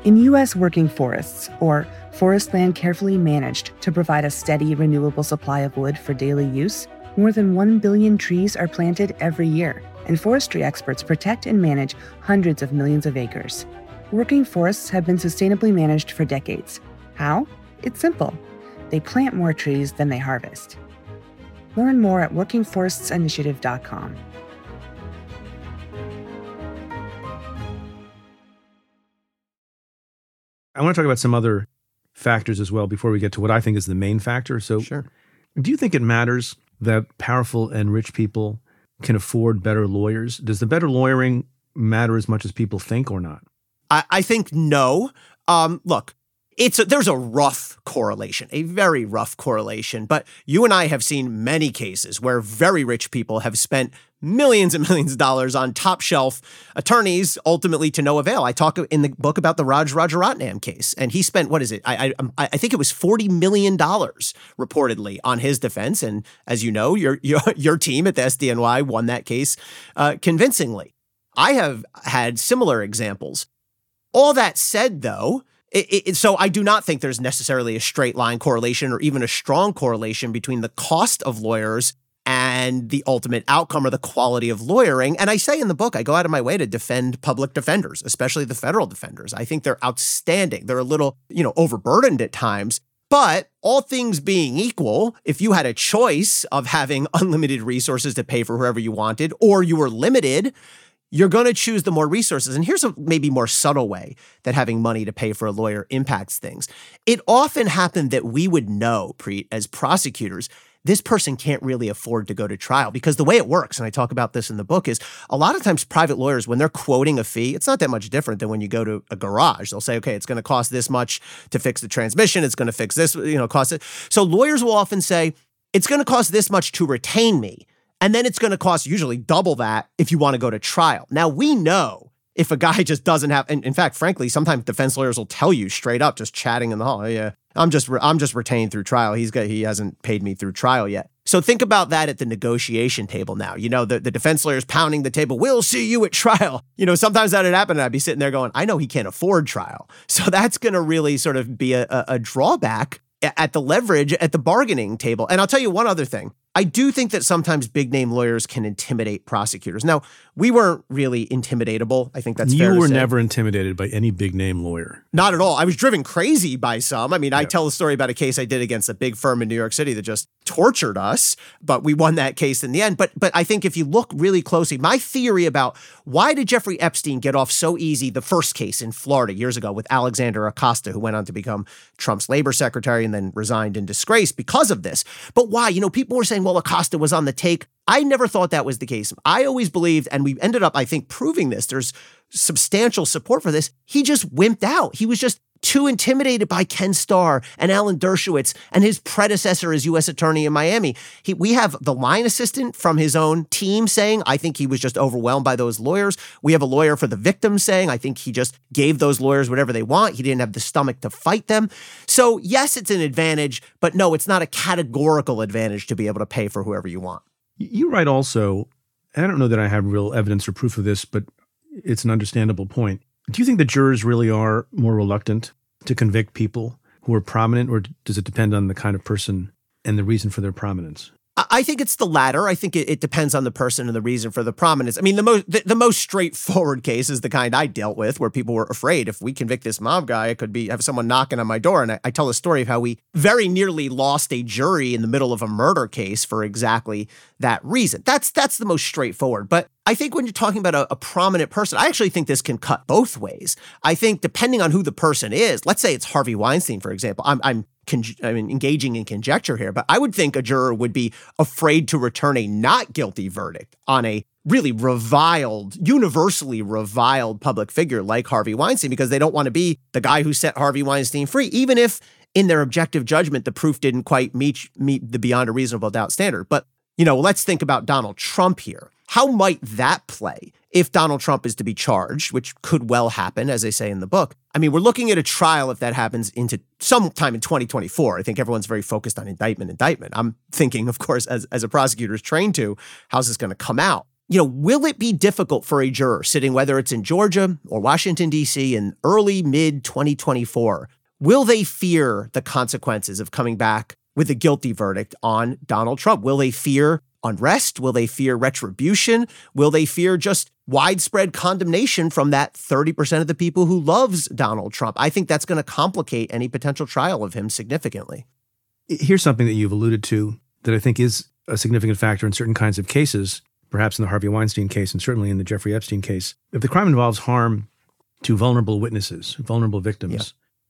In U.S. working forests, or forest land carefully managed to provide a steady, renewable supply of wood for daily use, more than 1 billion trees are planted every year, and forestry experts protect and manage hundreds of millions of acres. Working forests have been sustainably managed for decades. How? It's simple. They plant more trees than they harvest. Learn more at workingforestsinitiative.com. I want to talk about some other factors as well before we get to what I think is the main factor. So, Sure. do you think it matters that powerful and rich people can afford better lawyers? Does the better lawyering matter as much as people think or not? I, I think no. Um, look, it's a, there's a rough correlation, a very rough correlation. But you and I have seen many cases where very rich people have spent millions and millions of dollars on top shelf attorneys, ultimately to no avail. I talk in the book about the Raj Rajaratnam case, and he spent what is it? I I, I think it was forty million dollars reportedly on his defense. And as you know, your your your team at the SDNY won that case uh, convincingly. I have had similar examples. All that said, though. It, it, so I do not think there's necessarily a straight line correlation or even a strong correlation between the cost of lawyers and the ultimate outcome or the quality of lawyering. And I say in the book, I go out of my way to defend public defenders, especially the federal defenders. I think they're outstanding. They're a little, you know, overburdened at times. But all things being equal, if you had a choice of having unlimited resources to pay for whoever you wanted, or you were limited, you're going to choose the more resources. And here's a maybe more subtle way that having money to pay for a lawyer impacts things. It often happened that we would know, Preet, as prosecutors, this person can't really afford to go to trial because the way it works, and I talk about this in the book, is a lot of times private lawyers, when they're quoting a fee, it's not that much different than when you go to a garage. They'll say, okay, it's going to cost this much to fix the transmission. It's going to fix this, you know, cost it. So lawyers will often say, it's going to cost this much to retain me. And then it's going to cost usually double that if you want to go to trial. Now we know if a guy just doesn't have, and in fact, frankly, sometimes defense lawyers will tell you straight up, just chatting in the hall, oh, yeah, I'm just I'm just retained through trial. He's got he hasn't paid me through trial yet. So think about that at the negotiation table now. You know, the, the defense lawyer's pounding the table, we'll see you at trial. You know, sometimes that would happen and I'd be sitting there going, I know he can't afford trial. So that's going to really sort of be a, a, a drawback at the leverage at the bargaining table. And I'll tell you one other thing. I do think that sometimes big name lawyers can intimidate prosecutors. Now, we weren't really intimidatable. I think that's you were never intimidated by any big name lawyer. Not at all. I was driven crazy by some. I mean, yeah. I tell a story about a case I did against a big firm in New York City that just tortured us, but we won that case in the end. But but I think if you look really closely, my theory about why did Jeffrey Epstein get off so easy the first case in Florida years ago with Alexander Acosta, who went on to become Trump's labor secretary and then resigned in disgrace because of this. But why? You know, people were saying, well, Acosta was on the take. I never thought that was the case. I always believed, and we ended up, I think, proving this. There's substantial support for this. He just wimped out. He was just too intimidated by Ken Starr and Alan Dershowitz and his predecessor as U.S. Attorney in Miami. He, we have the line assistant from his own team saying, I think he was just overwhelmed by those lawyers. We have a lawyer for the victim saying, I think he just gave those lawyers whatever they want. He didn't have the stomach to fight them. So, yes, it's an advantage, but no, it's not a categorical advantage to be able to pay for whoever you want. You write also, I don't know that I have real evidence or proof of this, but it's an understandable point do you think the jurors really are more reluctant to convict people who are prominent, or does it depend on the kind of person and the reason for their prominence? I think it's the latter. I think it, it, depends on the person and the reason for the prominence. I mean, the most the, the, most straightforward case is the kind I dealt with, where people were afraid if we convict this mob guy, it could be have someone knocking on my door. And I, I tell a story of how we very nearly lost a jury in the middle of a murder case for exactly that reason. That's that's the most straightforward. But I think when you're talking about a, a, prominent person, I actually think this can cut both ways. I think depending on who the person is, let's say it's Harvey Weinstein, for example. I'm I'm con- I mean, engaging in conjecture here, but I would think a juror would be afraid to return a not guilty verdict on a really reviled, universally reviled public figure like Harvey Weinstein because they don't want to be the guy who set Harvey Weinstein free, even if in their objective judgment the proof didn't quite meet meet the beyond a reasonable doubt standard. But you know, let's think about Donald Trump here. How might that play if Donald Trump is to be charged, which could well happen, as they say in the book? I mean, we're looking at a trial if that happens into sometime in 2024. I think everyone's very focused on indictment, indictment. I'm thinking, of course, as, as a prosecutor is trained to, how's this going to come out? You know, will it be difficult for a juror sitting, whether it's in Georgia or Washington, D.C., in early, mid 2024? Will they fear the consequences of coming back with a guilty verdict on Donald Trump? Will they fear unrest? Will they fear retribution? Will they fear just widespread condemnation from that 30% of the people who loves Donald Trump? I think that's going to complicate any potential trial of him significantly. Here's something that you've alluded to that I think is a significant factor in certain kinds of cases, perhaps in the Harvey Weinstein case and certainly in the Jeffrey Epstein case. If the crime involves harm to vulnerable witnesses, vulnerable victims yeah.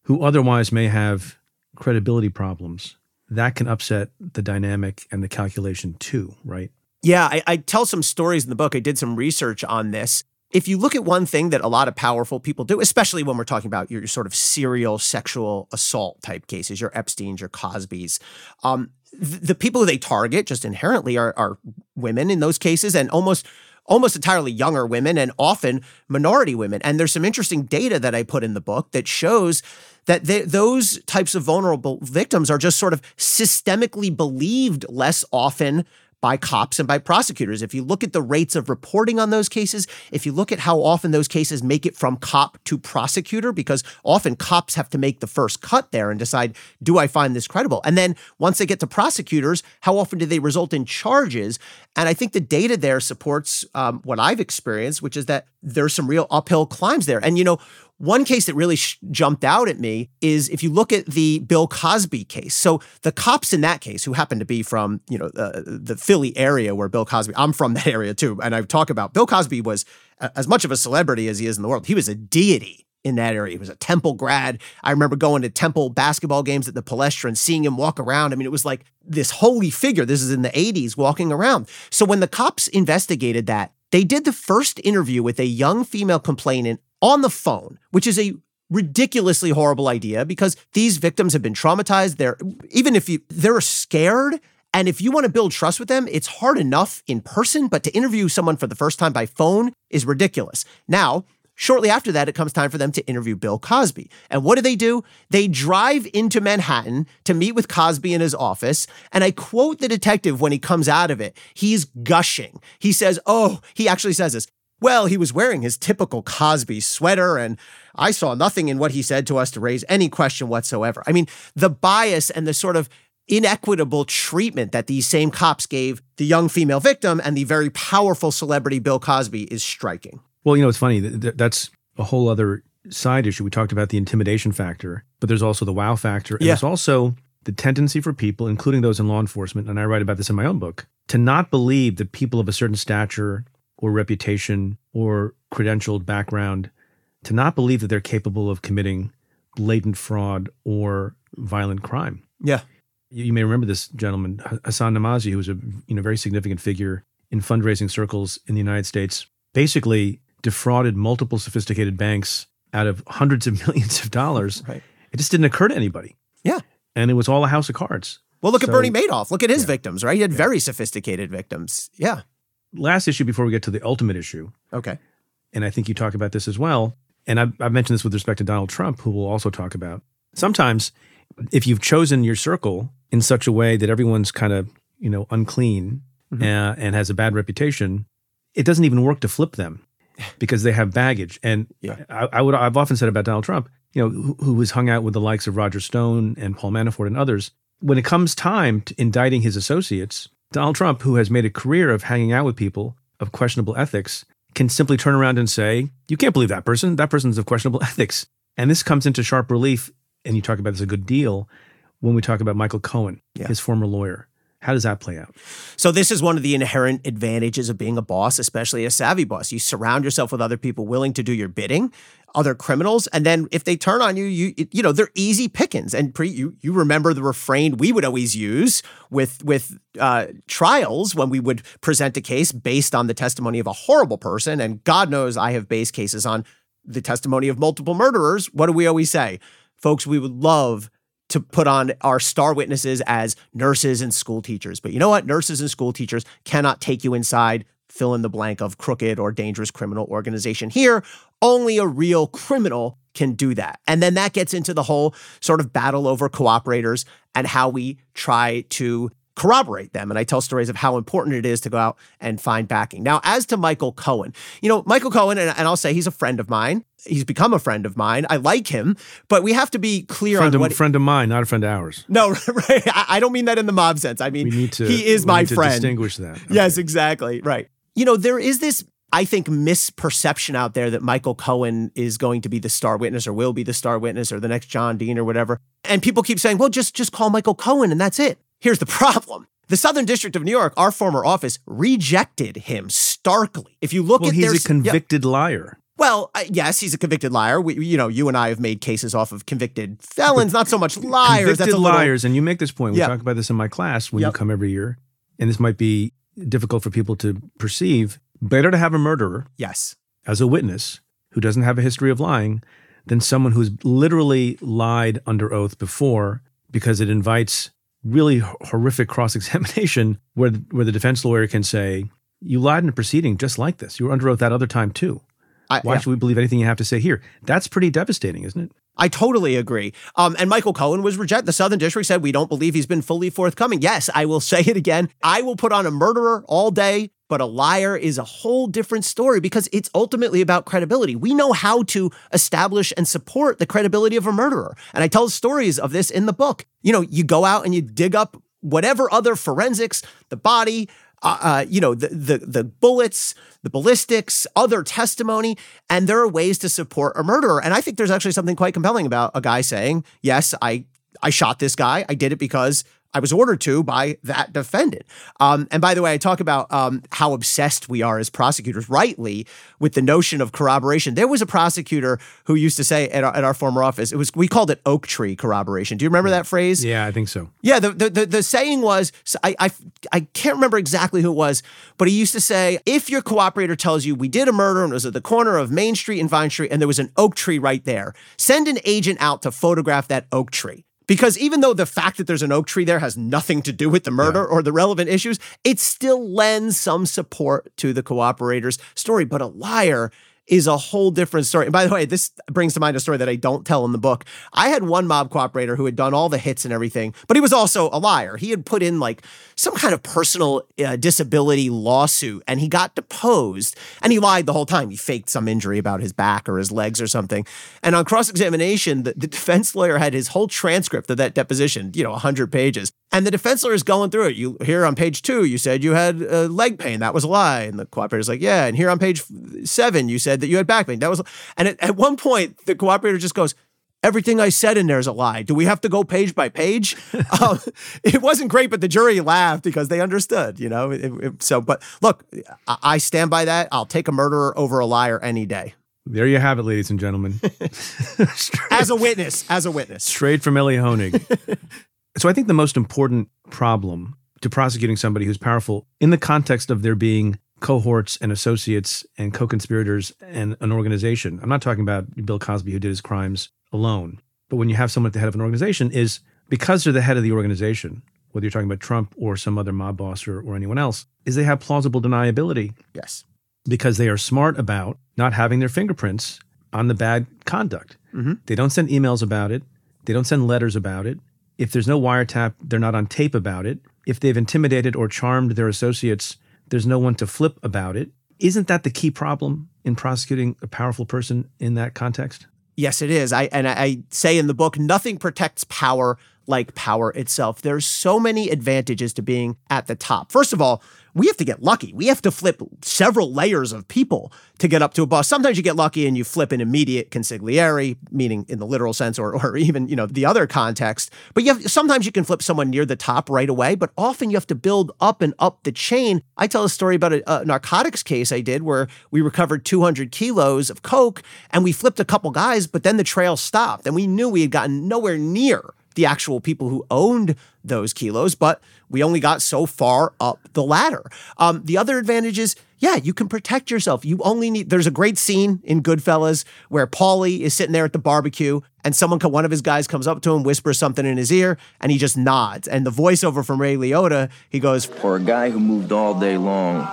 who otherwise may have credibility problems, that can upset the dynamic and the calculation too, right? Yeah, I, I, tell some stories in the book. I did some research on this. if you look at one thing that a lot of powerful people do, especially when we're talking about your, sort of serial sexual assault type cases, your Epstein's, your Cosby's, um, th- the people they target just inherently are, are women in those cases and almost almost entirely younger women and often minority women. And there's some interesting data that I put in the book that shows that they, those types of vulnerable victims are just sort of systemically believed less often by cops and by prosecutors. If you look at the rates of reporting on those cases, if you look at how often those cases make it from cop to prosecutor, because often cops have to make the first cut there and decide, do I find this credible? And then once they get to prosecutors, how often do they result in charges? And I think the data there supports um, what I've experienced, which is that there's some real uphill climbs there. And, you know, one case that really sh- jumped out at me is if you look at the Bill Cosby case. So the cops in that case, who happened to be from you know uh, the Philly area where Bill Cosby, I'm from that area too, and I talk about Bill Cosby was as much of a celebrity as he is in the world. He was a deity in that area. He was a Temple grad. I remember going to Temple basketball games at the Palestra and seeing him walk around. I mean, it was like this holy figure. This is in the 80s walking around. So when the cops investigated that, they did the first interview with a young female complainant on the phone, which is a ridiculously horrible idea because these victims have been traumatized. They're even if you they're scared. And if you want to build trust with them, it's hard enough in person, but to interview someone for the first time by phone is ridiculous. Now, shortly after that, it comes time for them to interview Bill Cosby. And what do they do? They drive into Manhattan to meet with Cosby in his office. And I quote the detective when he comes out of it. He's gushing. He says, Oh, he actually says this. Well, he was wearing his typical Cosby sweater, and I saw nothing in what he said to us to raise any question whatsoever. I mean, the bias and the sort of inequitable treatment that these same cops gave the young female victim and the very powerful celebrity Bill Cosby is striking. Well, you know, it's funny. That's a whole other side issue. We talked about the intimidation factor, but there's also the wow factor. And Yeah. there's also the tendency for people, including those in law enforcement, and I write about this in my own book, to not believe that people of a certain stature or reputation or credentialed background, to not believe that they're capable of committing blatant fraud or violent crime. Yeah. You, you may remember this gentleman, Hassan Nemazee, who was a you know very significant figure in fundraising circles in the United States. Basically, defrauded multiple sophisticated banks out of hundreds of millions of dollars. Right. It just didn't occur to anybody, Yeah. and it was all a house of cards. Well, look at Bernie Madoff. Look at his Yeah. victims, right? He had very sophisticated victims. Yeah. Last issue before we get to the ultimate issue, Okay. and I think you talk about this as well. And I've, I've mentioned this with respect to Donald Trump, who we'll also talk about. Sometimes, if you've chosen your circle in such a way that everyone's kind of you know unclean Mhm. uh, and has a bad reputation, it doesn't even work to flip them because they have baggage. And Yeah. I, I would I've often said about Donald Trump, you know, who, who has hung out with the likes of Roger Stone and Paul Manafort and others. When it comes time to indicting his associates, Donald Trump, who has made a career of hanging out with people of questionable ethics, can simply turn around and say, "You can't believe that person. That person's of questionable ethics." And this comes into sharp relief, and you talk about this a good deal when we talk about Michael Cohen, Yeah. his former lawyer. How does that play out? So this is one of the inherent advantages of being a boss, especially a savvy boss. You surround yourself with other people willing to do your bidding, other criminals, and then if they turn on you, you you know they're easy pickings. And Preet, you you remember the refrain we would always use with with uh, trials when we would present a case based on the testimony of a horrible person, and God knows I have based cases on the testimony of multiple murderers. What do we always say, folks? We would love to put on our star witnesses as nurses and school teachers. But you know what? Nurses and school teachers cannot take you inside, fill in the blank of crooked or dangerous criminal organization. Here, only a real criminal can do that. And then that gets into the whole sort of battle over cooperators and how we try to corroborate them. And I tell stories of how important it is to go out and find backing. Now, as to Michael Cohen, you know, Michael Cohen, and, and I'll say he's a friend of mine. He's become a friend of mine. I like him, but we have to be clear Friend on of, what. friend of mine, not a friend of ours. no, right. I, I don't mean that in the mob sense. I mean, We need to. he is we my need to friend. distinguish that. Yes, exactly. Right. You know, there is this, I think, misperception out there that Michael Cohen is going to be the star witness or will be the star witness or the next John Dean or whatever. And people keep saying, well, just, just call Michael Cohen and that's it. Here's the problem. The Southern District of New York, our former office, rejected him starkly. If you look Well, at he's their a yeah. convicted liar. Well, uh, yes, he's a convicted liar. We, you know, you and I have made cases off of convicted felons, not so much liars. Convicted That's a little, liars, and you make this point. We Yeah. talk about this in my class when Yep. you come every year, and this might be difficult for people to perceive. Better to have a murderer Yes. as a witness who doesn't have a history of lying than someone who's literally lied under oath before because it invites really horrific cross examination where, where the defense lawyer can say, You lied in a proceeding just like this. You were under oath that other time too. I, Why yeah. should we believe anything you have to say here? That's pretty devastating, isn't it? I totally agree. Um, and Michael Cohen was rejected. The Southern District said, We don't believe he's been fully forthcoming. Yes, I will say it again. I will put on a murderer all day, but a liar is a whole different story because it's ultimately about credibility. We know how to establish and support the credibility of a murderer. And I tell stories of this in the book. You know, you go out and you dig up whatever other forensics, the body, uh, uh, you know, the, the the bullets, the ballistics, other testimony, and there are ways to support a murderer. And I think there's actually something quite compelling about a guy saying, "Yes, I I shot this guy. I did it because." I was ordered to by that defendant. Um, and by the way, I talk about um, how obsessed we are as prosecutors, rightly, with the notion of corroboration. There was a prosecutor who used to say at our, at our former office, it was we called it oak tree corroboration. Do you remember that phrase? Yeah, I think so. Yeah, the, the, the, the saying was, I, I, I can't remember exactly who it was, but he used to say, if your cooperator tells you we did a murder and it was at the corner of Main Street and Vine Street and there was an oak tree right there, send an agent out to photograph that oak tree. Because even though the fact that there's an oak tree there has nothing to do with the murder or the relevant issues, it still lends some support to the cooperator's story. But a liar is a whole different story. And by the way, this brings to mind a story that I don't tell in the book. I had one mob cooperator who had done all the hits and everything, but he was also a liar. He had put in like some kind of personal uh, disability lawsuit and he got deposed and he lied the whole time. He faked some injury about his back or his legs or something. And on cross examination, the, the defense lawyer had his whole transcript of that deposition, you know, 100 pages. And the defense lawyer is going through it. You here on page two, you said you had uh, leg pain. That was a lie. And the cooperator's like, yeah. And here on page seven, you said that you had back pain. That was, and at, at one point, the cooperator just goes, everything I said in there is a lie. Do we have to go page by page? um, it wasn't great, but the jury laughed because they understood, you know? It, it, so, but look, I, I stand by that. I'll take a murderer over a liar any day. There you have it, ladies and gentlemen. As a witness, as a witness. Straight from Elie Honig. so I think the most important problem to prosecuting somebody who's powerful in the context of there being cohorts and associates and co-conspirators and an organization. I'm not talking about Bill Cosby who did his crimes alone, but when you have someone at the head of an organization is because they're the head of the organization, whether you're talking about Trump or some other mob boss or, or anyone else, is they have plausible deniability Yes. because they are smart about not having their fingerprints on the bad conduct. Mm-hmm. They don't send emails about it. They don't send letters about it. If there's no wiretap, they're not on tape about it. If they've intimidated or charmed their associates, there's no one to flip about it. Isn't that the key problem in prosecuting a powerful person in that context? Yes, it is. I and I, say in the book, nothing protects power like power itself. There's so many advantages to being at the top. First of all, we have to get lucky. We have to flip several layers of people to get up to a boss. Sometimes you get lucky and you flip an immediate consigliere, meaning in the literal sense, or or even you know the other context. But you have sometimes you can flip someone near the top right away. But often you have to build up and up the chain. I tell a story about a, a narcotics case I did where we recovered 200 kilos of coke and we flipped a couple guys, but then the trail stopped and we knew we had gotten nowhere near the actual people who owned those kilos, but we only got so far up the ladder. Um, the other advantage is, yeah, you can protect yourself. You only need. There's a great scene in Goodfellas where Paulie is sitting there at the barbecue, and someone, one of his guys, comes up to him, whispers something in his ear, and he just nods. And the voiceover from Ray Liotta, he goes, For a guy who moved all day long,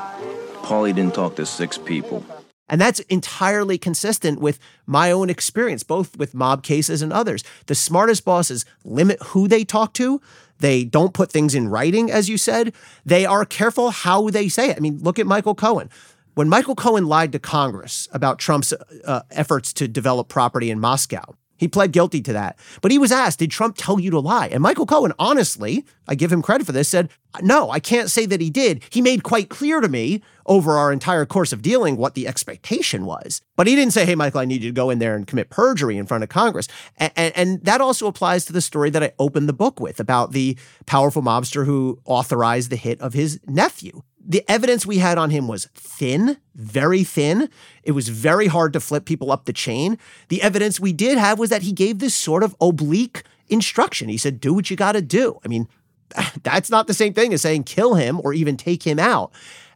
Paulie didn't talk to six people. And that's entirely consistent with my own experience, both with mob cases and others. The smartest bosses limit who they talk to. They don't put things in writing, as you said. They are careful how they say it. I mean, look at Michael Cohen. When Michael Cohen lied to Congress about Trump's uh, efforts to develop property in Moscow, he pled guilty to that. But he was asked, Did Trump tell you to lie? And Michael Cohen, honestly, I give him credit for this, said, No, I can't say that he did. He made quite clear to me over our entire course of dealing what the expectation was. But he didn't say, Hey, Michael, I need you to go in there and commit perjury in front of Congress. And, and, and that also applies to the story that I opened the book with about the powerful mobster who authorized the hit of his nephew the evidence we had on him was thin, very thin. It was very hard to flip people up the chain. The evidence we did have was that he gave this sort of oblique instruction. He said, do what you got to do. I mean, that's not the same thing as saying kill him or even take him out.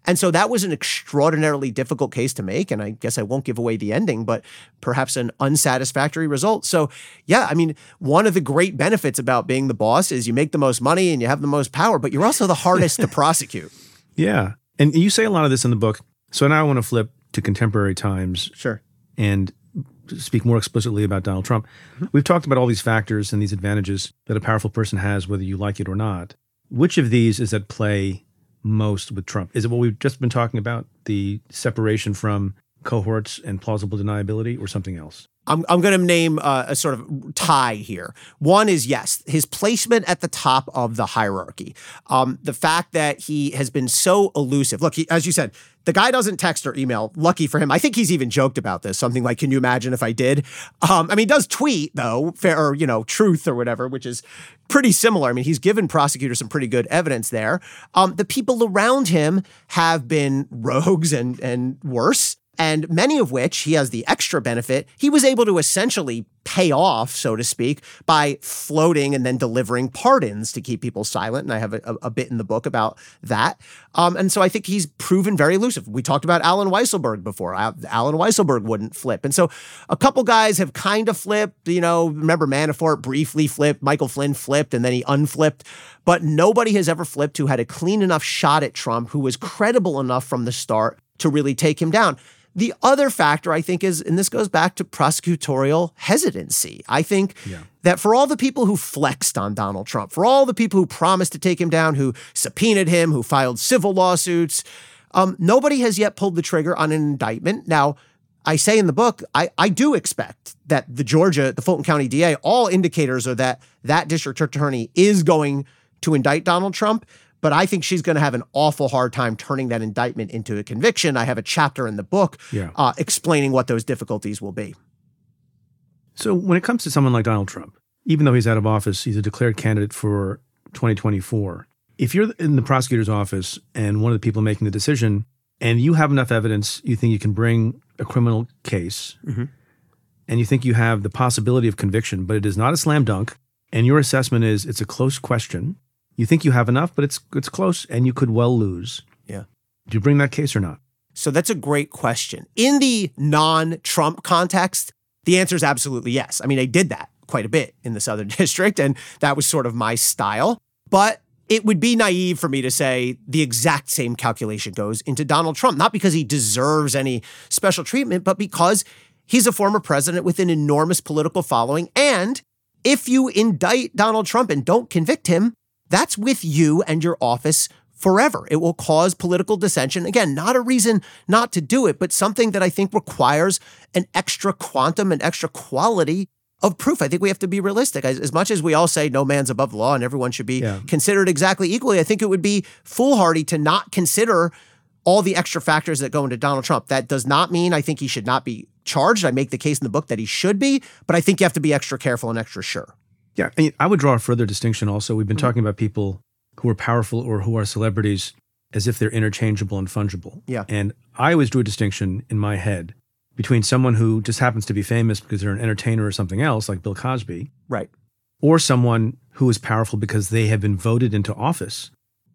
And so that was an extraordinarily difficult case to make. And I guess I won't give away the ending, but perhaps an unsatisfactory result. So, yeah, I mean, one of the great benefits about being the boss is you make the most money and you have the most power, but you're also the hardest to prosecute. Yeah. And you say a lot of this in the book. So now I want to flip to contemporary times. Sure. And speak more explicitly about Donald Trump. Mm-hmm. We've talked about all these factors and these advantages that a powerful person has, whether you like it or not. Which of these is at play most with Trump? Is it what we've just been talking about, the separation from cohorts and plausible deniability, or something else? I'm, I'm going to name uh, a sort of tie here. One is yes, his placement at the top of the hierarchy. Um, the fact that he has been so elusive. Look, he, as you said, the guy doesn't text or email. Lucky for him. I think he's even joked about this. Something like, "Can you imagine if I did?" Um, I mean, he does tweet though, fair or you know, truth or whatever, which is pretty similar. I mean, he's given prosecutors some pretty good evidence there. Um, the people around him have been rogues and and worse and many of which he has the extra benefit. He was able to essentially pay off, so to speak, by floating and then delivering pardons to keep people silent. And I have a, a bit in the book about that. Um, and so I think he's proven very elusive. We talked about Allen Weisselberg before. Allen Weisselberg wouldn't flip. And so a couple guys have kind of flipped. You know, remember Manafort briefly flipped, Michael Flynn flipped, and then he unflipped. But nobody has ever flipped who had a clean enough shot at Trump, who was credible enough from the start to really take him down. The other factor, I think, is, and this goes back to prosecutorial hesitancy. I think yeah. that for all the people who flexed on Donald Trump, for all the people who promised to take him down, who subpoenaed him, who filed civil lawsuits, um, nobody has yet pulled the trigger on an indictment. Now, I say in the book, I, I do expect that the Georgia, the Fulton County DA, all indicators are that that district attorney is going to indict Donald Trump but I think she's going to have an awful hard time turning that indictment into a conviction. I have a chapter in the book yeah. uh, explaining what those difficulties will be. So, when it comes to someone like Donald Trump, even though he's out of office, he's a declared candidate for 2024. If you're in the prosecutor's office and one of the people making the decision, and you have enough evidence, you think you can bring a criminal case, mm-hmm. and you think you have the possibility of conviction, but it is not a slam dunk, and your assessment is it's a close question, you think you have enough, but it's it's close, and you could well lose. Yeah. Do you bring that case or not? So that's a great question. In the non-Trump context, the answer is absolutely yes. I mean, I did that quite a bit in the Southern District, and that was sort of my style. But it would be naive for me to say the exact same calculation goes into Donald Trump, not because he deserves any special treatment, but because he's a former president with an enormous political following. And if you indict Donald Trump and don't convict him, that's with you and your office forever. It will cause political dissension. Again, not a reason not to do it, but something that I think requires an extra quantum and extra quality of proof. I think we have to be realistic. As, as much as we all say no man's above the law and everyone should be yeah. considered exactly equally, I think it would be foolhardy to not consider all the extra factors that go into Donald Trump. That does not mean I think he should not be charged. I make the case in the book that he should be, but I think you have to be extra careful and extra sure. Yeah, I would draw a further distinction also. We've been mm-hmm. talking about people who are powerful or who are celebrities as if they're interchangeable and fungible. Yeah. And I always drew a distinction in my head between someone who just happens to be famous because they're an entertainer or something else, like Bill Cosby. Right. Or someone who is powerful because they have been voted into office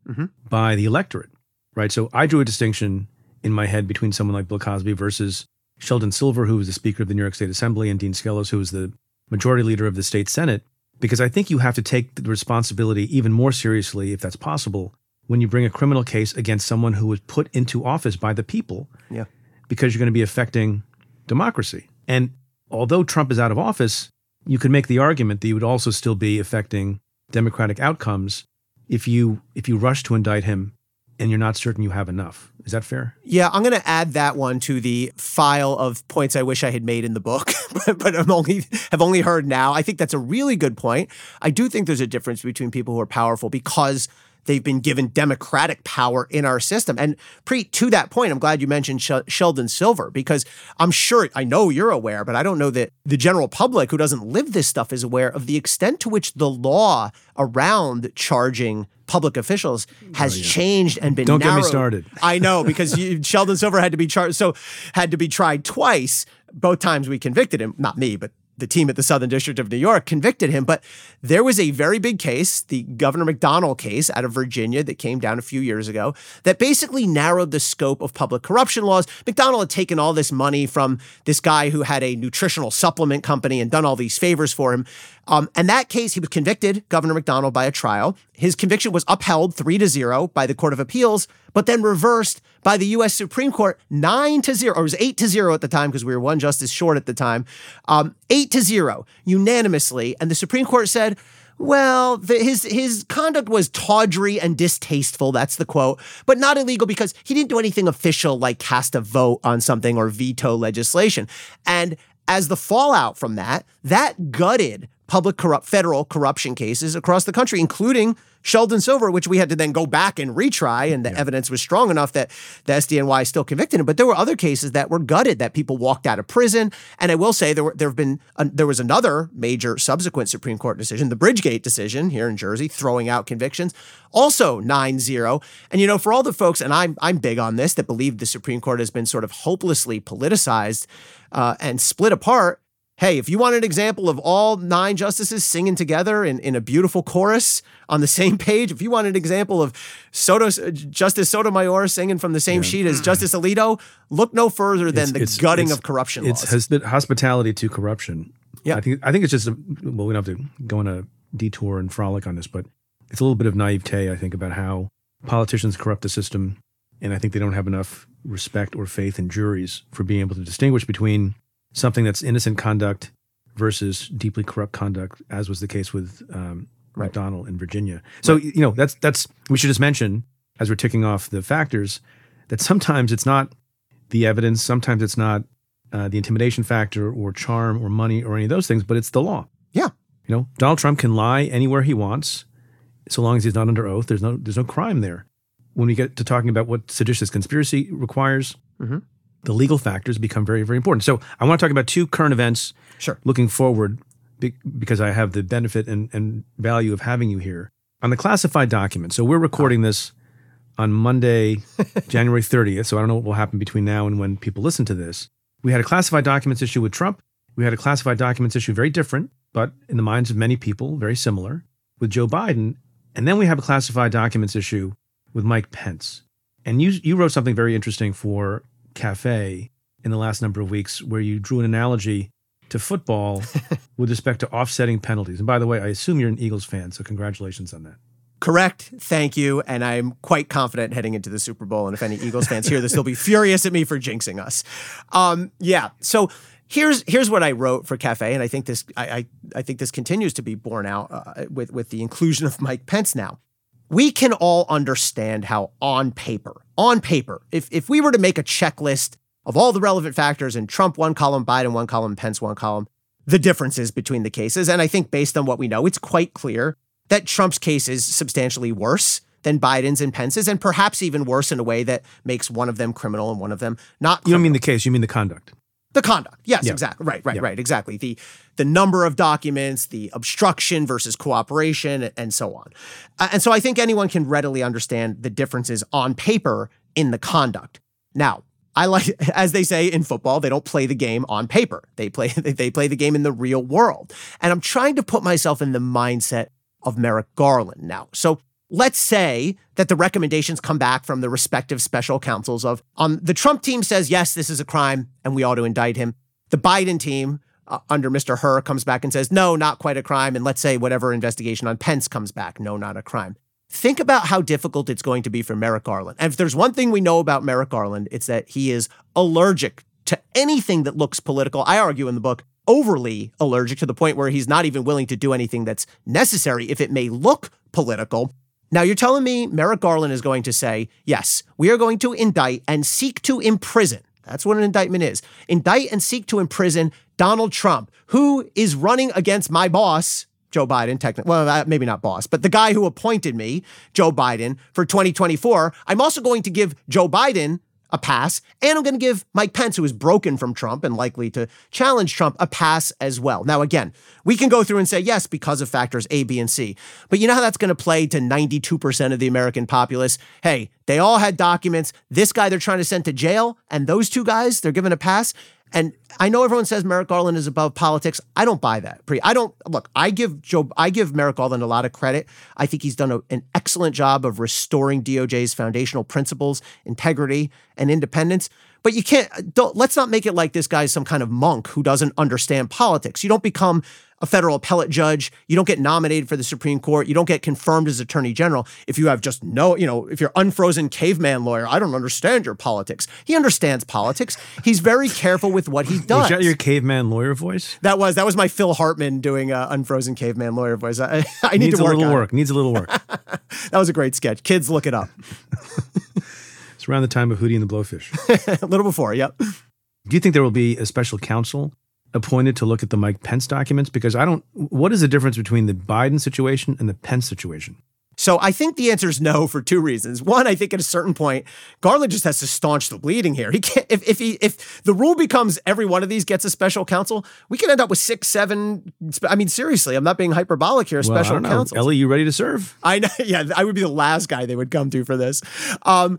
mm-hmm. by the electorate. Right. So I drew a distinction in my head between someone like Bill Cosby versus Sheldon Silver, who was the Speaker of the New York State Assembly, and Dean Skelos, who was the majority leader of the state Senate because I think you have to take the responsibility even more seriously, if that's possible, when you bring a criminal case against someone who was put into office by the people. Yeah. Because you're going to be affecting democracy. And although Trump is out of office, you could make the argument that you would also still be affecting democratic outcomes if you if you rush to indict him and you're not certain you have enough. Is that fair? Yeah, I'm going to add that one to the file of points I wish I had made in the book, but, I'm only have only heard now. I think that's a really good point. I do think there's a difference between people who are powerful because they've been given democratic power in our system. And Preet to that point, I'm glad you mentioned Sh- Sheldon Silver because I'm sure I know you're aware, but I don't know that the general public who doesn't live this stuff is aware of the extent to which the law around charging public officials has oh, yeah. changed and been don't narrowed. get me started i know because you, sheldon silver had to be charged so had to be tried twice both times we convicted him not me but the team at the Southern District of New York convicted him. But there was a very big case, the Governor McDonnell case out of Virginia that came down a few years ago, that basically narrowed the scope of public corruption laws. McDonnell had taken all this money from this guy who had a nutritional supplement company and done all these favors for him. Um, and that case, he was convicted, Governor McDonnell, by a trial. His conviction was upheld three to zero by the Court of Appeals, but then reversed by the U.S. Supreme Court nine to zero, or it was eight to zero at the time because we were one justice short at the time. Um, eight to zero, unanimously, and the Supreme Court said. Well, the, his his conduct was tawdry and distasteful. That's the quote, but not illegal because he didn't do anything official like cast a vote on something or veto legislation. And as the fallout from that, that gutted public corrupt federal corruption cases across the country, including Sheldon Silver, which we had to then go back and retry, and the yeah. evidence was strong enough that the SDNY still convicted him. But there were other cases that were gutted that people walked out of prison. And I will say there were there have been uh, there was another major subsequent Supreme Court decision, the Bridgegate decision here in Jersey, throwing out convictions, also 9-0. And you know, for all the folks, and I'm I'm big on this, that believe the Supreme Court has been sort of hopelessly politicized uh, and split apart hey, if you want an example of all nine justices singing together in, in a beautiful chorus on the same page, if you want an example of Soto, uh, Justice Sotomayor singing from the same yeah. sheet as mm-hmm. Justice Alito, look no further than it's, the it's, gutting it's, of corruption it's laws. It's hospitality to corruption. Yeah. I think, I think it's just, a, well, we don't have to go on a detour and frolic on this, but it's a little bit of naivete, I think, about how politicians corrupt the system. And I think they don't have enough respect or faith in juries for being able to distinguish between something that's innocent conduct versus deeply corrupt conduct, as was the case with um, right. McDonnell in Virginia. So right. you know that's that's we should just mention as we're ticking off the factors that sometimes it's not the evidence, sometimes it's not uh, the intimidation factor or charm or money or any of those things, but it's the law. Yeah, you know Donald Trump can lie anywhere he wants, so long as he's not under oath. There's no there's no crime there. When we get to talking about what seditious conspiracy requires, mm-hmm the legal factors become very, very important. So I want to talk about two current events. Sure. Looking forward, because I have the benefit and, and value of having you here on the classified document. So we're recording this on Monday, January 30th. So I don't know what will happen between now and when people listen to this. We had a classified documents issue with Trump. We had a classified documents issue, very different, but in the minds of many people, very similar, with Joe Biden. And then we have a classified documents issue with Mike Pence. And you you wrote something very interesting for cafe in the last number of weeks where you drew an analogy to football with respect to offsetting penalties. And by the way, I assume you're an Eagles fan, so congratulations on that. Correct. Thank you. And I'm quite confident heading into the Super Bowl. And if any Eagles fans hear this, they'll be furious at me for jinxing us. Um, yeah. So here's here's what I wrote for Cafe, and I think this I I, I think this continues to be borne out uh, with with the inclusion of Mike Pence now we can all understand how on paper, on paper, if, if we were to make a checklist of all the relevant factors in Trump one column, Biden one column, Pence one column, the differences between the cases. And I think based on what we know, it's quite clear that Trump's case is substantially worse than Biden's and Pence's, and perhaps even worse in a way that makes one of them criminal and one of them not. Criminal. You don't mean the case, you mean the conduct. The conduct. Yes, exactly. Right, right, right. Exactly. The the number of documents, the obstruction versus cooperation, and so on. And so I think anyone can readily understand the differences on paper in the conduct. Now, I like, as they say in football, they don't play the game on paper. They play they play the game in the real world. And I'm trying to put myself in the mindset of Merrick Garland now. So Let's say that the recommendations come back from the respective special counsels of um, the Trump team says, yes, this is a crime and we ought to indict him. The Biden team uh, under Mr. Hur comes back and says, no, not quite a crime. And let's say whatever investigation on Pence comes back, no, not a crime. Think about how difficult it's going to be for Merrick Garland. And if there's one thing we know about Merrick Garland, it's that he is allergic to anything that looks political. I argue in the book, overly allergic to the point where he's not even willing to do anything that's necessary if it may look political. Now, you're telling me Merrick Garland is going to say, yes, we are going to indict and seek to imprison. That's what an indictment is. Indict and seek to imprison Donald Trump, who is running against my boss, Joe Biden, technically, well, uh, maybe not boss, but the guy who appointed me, Joe Biden, for 2024. I'm also going to give Joe Biden a pass. And I'm going to give Mike Pence, who is broken from Trump and likely to challenge Trump, a pass as well. Now, again, we can go through and say, yes, because of factors A, B, and C. But you know how that's going to play to 92% of the American populace? Hey, they all had documents. This guy they're trying to send to jail, and those two guys, they're given a pass. And I know everyone says Merrick Garland is above politics. I don't buy that. Preet, I don't look. I give Joe. I give Merrick Garland a lot of credit. I think he's done a, an excellent job of restoring DOJ's foundational principles, integrity, and independence. But you can't. Don't, let's not make it like this guy's some kind of monk who doesn't understand politics. You don't become a federal appellate judge. You don't get nominated for the Supreme Court. You don't get confirmed as Attorney General if you have just no, you know, if you're unfrozen caveman lawyer. I don't understand your politics. He understands politics. He's very careful with what he does. Was that your caveman lawyer voice? That was that was my Phil Hartman doing a unfrozen caveman lawyer voice. I, I need Needs to work a little on work. It. Needs a little work. that was a great sketch. Kids, look it up. it's around the time of Hootie and the Blowfish. a little before, yep. Do you think there will be a special counsel appointed to look at the Mike Pence documents? Because I don't, what is the difference between the Biden situation and the Pence situation? So I think the answer is no for two reasons. One, I think at a certain point, Garland just has to staunch the bleeding here. He can't if if he if the rule becomes every one of these gets a special counsel, we can end up with six, seven. I mean, seriously, I'm not being hyperbolic here. Well, Special counsel. Elie, you ready to serve? I know. Yeah, I would be the last guy they would come to for this. Um,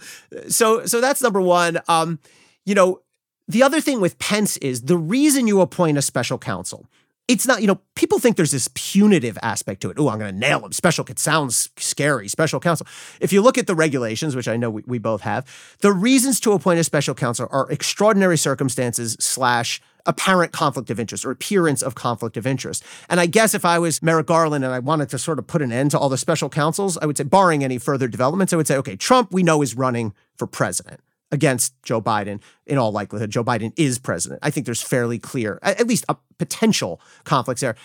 so so that's number one. Um, you know, the other thing with Pence is the reason you appoint a special counsel. It's not, you know, people think there's this punitive aspect to it. Oh, I'm going to nail him. Special, it sounds scary. Special counsel. If you look at the regulations, which I know we, we both have, the reasons to appoint a special counsel are extraordinary circumstances slash apparent conflict of interest or appearance of conflict of interest. And I guess if I was Merrick Garland and I wanted to sort of put an end to all the special counsels, I would say, barring any further developments, I would say, okay, Trump, we know is running for president against Joe Biden. In all likelihood, Joe Biden is president. I think there's fairly clear, at least a potential conflicts there.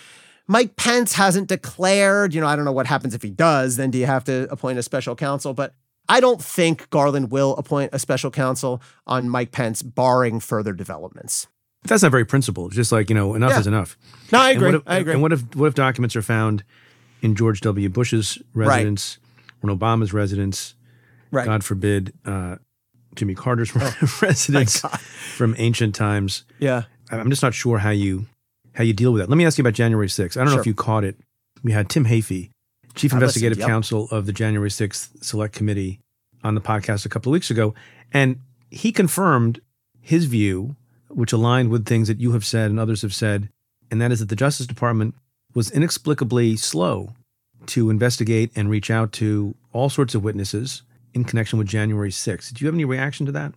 Mike Pence hasn't declared, you know, I don't know what happens if he does, then do you have to appoint a special counsel? But I don't think Garland will appoint a special counsel on Mike Pence, barring further developments. That's not very principled. Just like, you know, enough Yeah. is enough. No, I agree. if, I agree. And what if what if documents are found in George W. Bush's residence, or in Obama's residence, right. God forbid, uh, Jimmy Carter's residence from ancient times? Yeah. I'm just not sure how you how you deal with that. Let me ask you about January 6th. I don't know if you caught it. We had Tim Heaphy, Chief I Investigative yep. Counsel of the January 6th Select Committee, on the podcast a couple of weeks ago, and he confirmed his view, which aligned with things that you have said and others have said, and that is that the Justice Department was inexplicably slow to investigate and reach out to all sorts of witnesses in connection with January 6th. Did you have any reaction to that?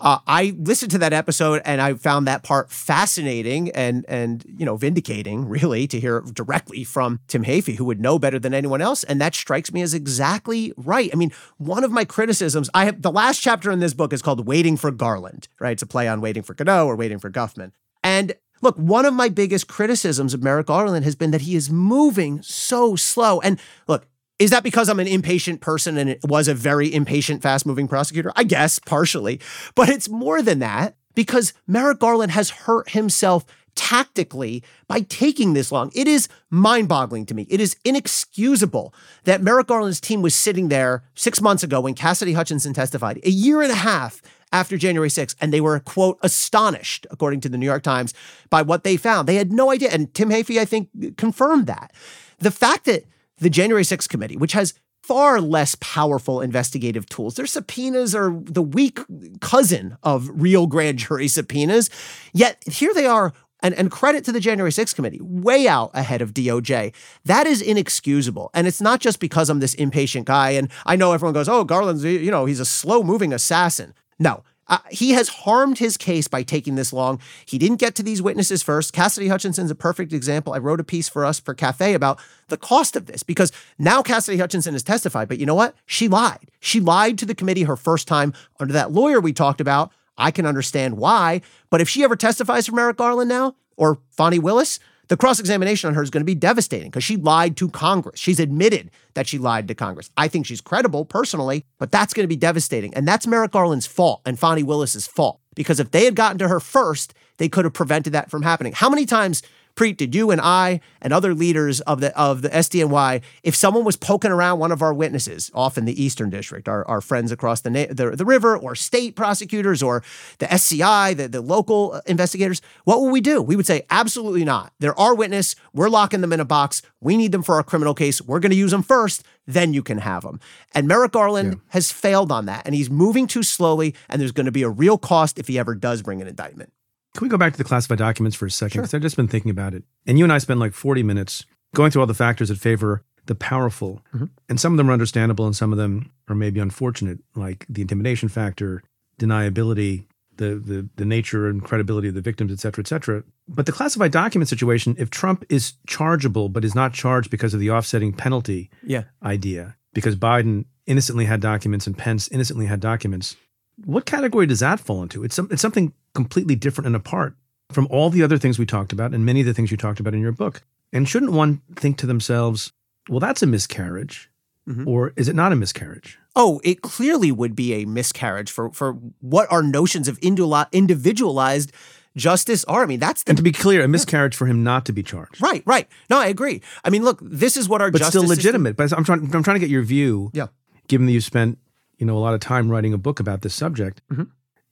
Uh, I listened to that episode and I found that part fascinating and and you know vindicating, really, to hear directly from Tim Heaphy, who would know better than anyone else. And that strikes me as exactly right. I mean, one of my criticisms, I have the last chapter in this book is called "Waiting for Garland," right? It's a play on waiting for Godot or waiting for Guffman. And look, one of my biggest criticisms of Merrick Garland has been that he is moving so slow. And look, is that because I'm an impatient person and it was a very impatient, fast moving prosecutor? I guess partially. But it's more than that because Merrick Garland has hurt himself tactically by taking this long. It is mind boggling to me. It is inexcusable that Merrick Garland's team was sitting there six months ago when Cassidy Hutchinson testified, a year and a half after January 6th, and they were, quote, astonished, according to the New York Times, by what they found. They had no idea. And Tim Heaphy, I think, confirmed that. The fact that the January 6th committee, which has far less powerful investigative tools. Their subpoenas are the weak cousin of real grand jury subpoenas. Yet here they are, and, and credit to the January 6th committee, way out ahead of DOJ. That is inexcusable. And it's not just because I'm this impatient guy. And I know everyone goes, oh, Garland's, you know, he's a slow moving assassin. No, uh, he has harmed his case by taking this long. He didn't get to these witnesses first. Cassidy Hutchinson's a perfect example. I wrote a piece for us for Cafe about the cost of this because now Cassidy Hutchinson has testified, but you know what? She lied. She lied to the committee her first time under that lawyer we talked about. I can understand why, but if she ever testifies for Merrick Garland now or Fani Willis, the cross examination on her is going to be devastating because she lied to Congress. She's admitted that she lied to Congress. I think she's credible personally, but that's going to be devastating. And that's Merrick Garland's fault and Fani Willis's fault because if they had gotten to her first, they could have prevented that from happening. How many times, Preet, did you and I and other leaders of the of the SDNY, if someone was poking around one of our witnesses, often the Eastern District, our, our friends across the, na- the the river, or state prosecutors, or the SCI, the, the local uh, investigators, what would we do? We would say, absolutely not. They're our witness. We're locking them in a box. We need them for our criminal case. We're going to use them first. Then you can have them. And Merrick Garland has failed on that, and he's moving too slowly. And there's going to be a real cost if he ever does bring an indictment. Can we go back to the classified documents for a second? Because I've just been thinking about it. And you and I spent like 40 minutes going through all the factors that favor the powerful. Mm-hmm. And some of them are understandable and some of them are maybe unfortunate, like the intimidation factor, deniability, the, the, the nature and credibility of the victims, et cetera, et cetera. But the classified document situation, if Trump is chargeable but is not charged because of the offsetting penalty Yeah. idea, because Biden innocently had documents and Pence innocently had documents, what category does that fall into? It's, some, it's something completely different and apart from all the other things we talked about and many of the things you talked about in your book. And shouldn't one think to themselves, well, that's a miscarriage, mm-hmm. or is it not a miscarriage? Oh, it clearly would be a miscarriage for for what our notions of individualized justice are. I mean, that's the And to be clear, a miscarriage for him not to be charged, right, right. No, I agree. I mean, look, this is what our but justice still system- legitimate. But I'm trying, I'm trying to get your view. Yeah. Given that you spent, you know, a lot of time writing a book about this subject, Mm-hmm.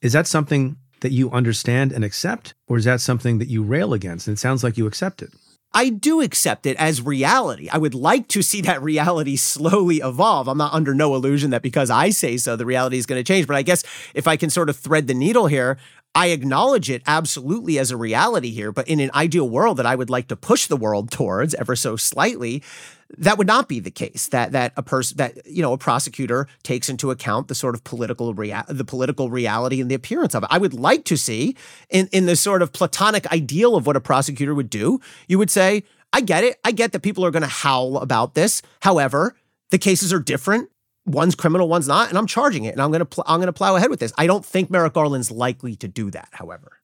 is that something that you understand and accept, or is that something that you rail against? And it sounds like you accept it. I do accept it as reality. I would like to see that reality slowly evolve. I'm not under no illusion that because I say so, the reality is going to change. But I guess if I can sort of thread the needle here, I acknowledge it absolutely as a reality here. But in an ideal world that I would like to push the world towards ever so slightly, that would not be the case. That that a person that you know a prosecutor takes into account the sort of political rea- the political reality and the appearance of it. I would like to see in in the sort of platonic ideal of what a prosecutor would do. You would say, I get it. I get that people are going to howl about this. However, the cases are different. One's criminal, one's not, and I'm charging it, and I'm going to pl- I'm to plow ahead with this. I don't think Merrick Garland's likely to do that. However,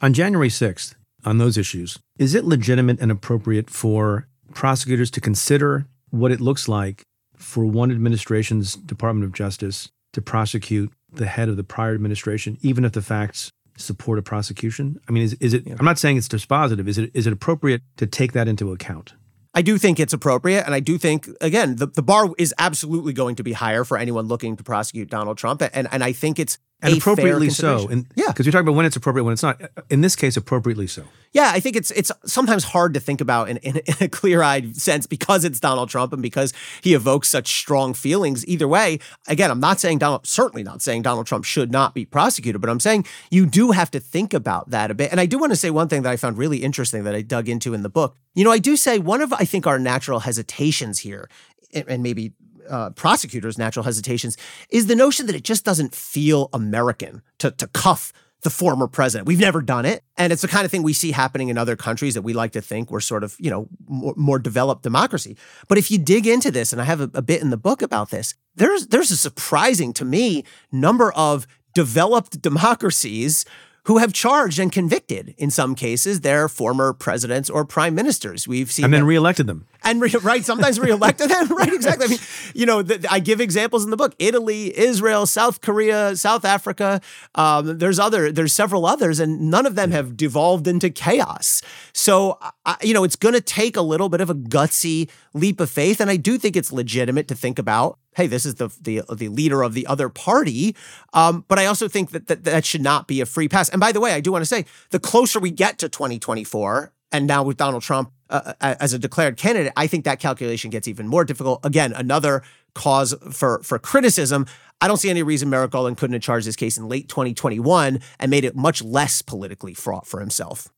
On January 6th, on those issues, is it legitimate and appropriate for prosecutors to consider what it looks like for one administration's Department of Justice to prosecute the head of the prior administration, even if the facts support a prosecution? I mean, is, is it, I'm not saying it's dispositive. Is it, is it appropriate to take that into account? I do think it's appropriate. And I do think, again, the, the bar is absolutely going to be higher for anyone looking to prosecute Donald Trump. And, and I think it's And appropriately so. And, yeah. Because you're talking about when it's appropriate, when it's not. In this case, appropriately so. Yeah, I think it's it's sometimes hard to think about in, in, in a clear-eyed sense because it's Donald Trump and because he evokes such strong feelings. Either way, again, I'm not saying Donald, certainly not saying Donald Trump should not be prosecuted, but I'm saying you do have to think about that a bit. And I do want to say one thing that I found really interesting that I dug into in the book. You know, I do say one of I think our natural hesitations here, and maybe uh, prosecutors' natural hesitations, is the notion that it just doesn't feel American to to cuff the former president. We've never done it. And it's the kind of thing we see happening in other countries that we like to think we're sort of, you know, more, more developed democracy. But if you dig into this, and I have a, a bit in the book about this, there's there's a surprising to me number of developed democracies who have charged and convicted in some cases their former presidents or prime ministers. We've seen And then that- reelected them. and re- right sometimes reelected them. Right exactly. I mean you know th- i give examples in the book. Italy israel south korea south africa um, there's other there's several others and none of them have devolved into chaos. So I, you know it's going to take a little bit of a gutsy leap of faith and i do think it's legitimate to think about hey this is the the, the leader of the other party um, but i also think that, that that should not be a free pass and by the way i do want to say the closer we get to 2024 and now with Donald Trump uh, as a declared candidate, I think that calculation gets even more difficult. Again, another cause for for criticism. I don't see any reason Merrick Garland couldn't have charged this case in late 2021 and made it much less politically fraught for himself.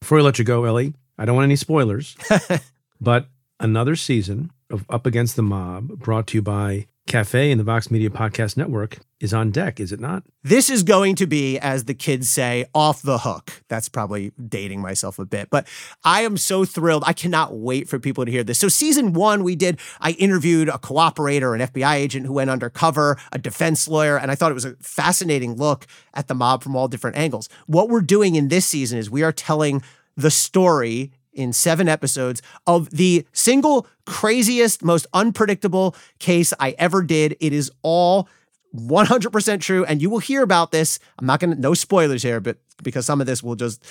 Before I let you go, Elie, I don't want any spoilers, but another season of Up Against the Mob, brought to you by Cafe and the Vox Media Podcast Network, is on deck, is it not? This is going to be, as the kids say, off the hook. That's probably dating myself a bit, but I am so thrilled. I cannot wait for people to hear this. So, season one, we did, I interviewed a cooperator, an FBI agent who went undercover, a defense lawyer, and I thought it was a fascinating look at the mob from all different angles. What we're doing in this season is we are telling the story in seven episodes of the single craziest, most unpredictable case I ever did. It is all 100% true. And you will hear about this. I'm not going to, no spoilers here, but because some of this will just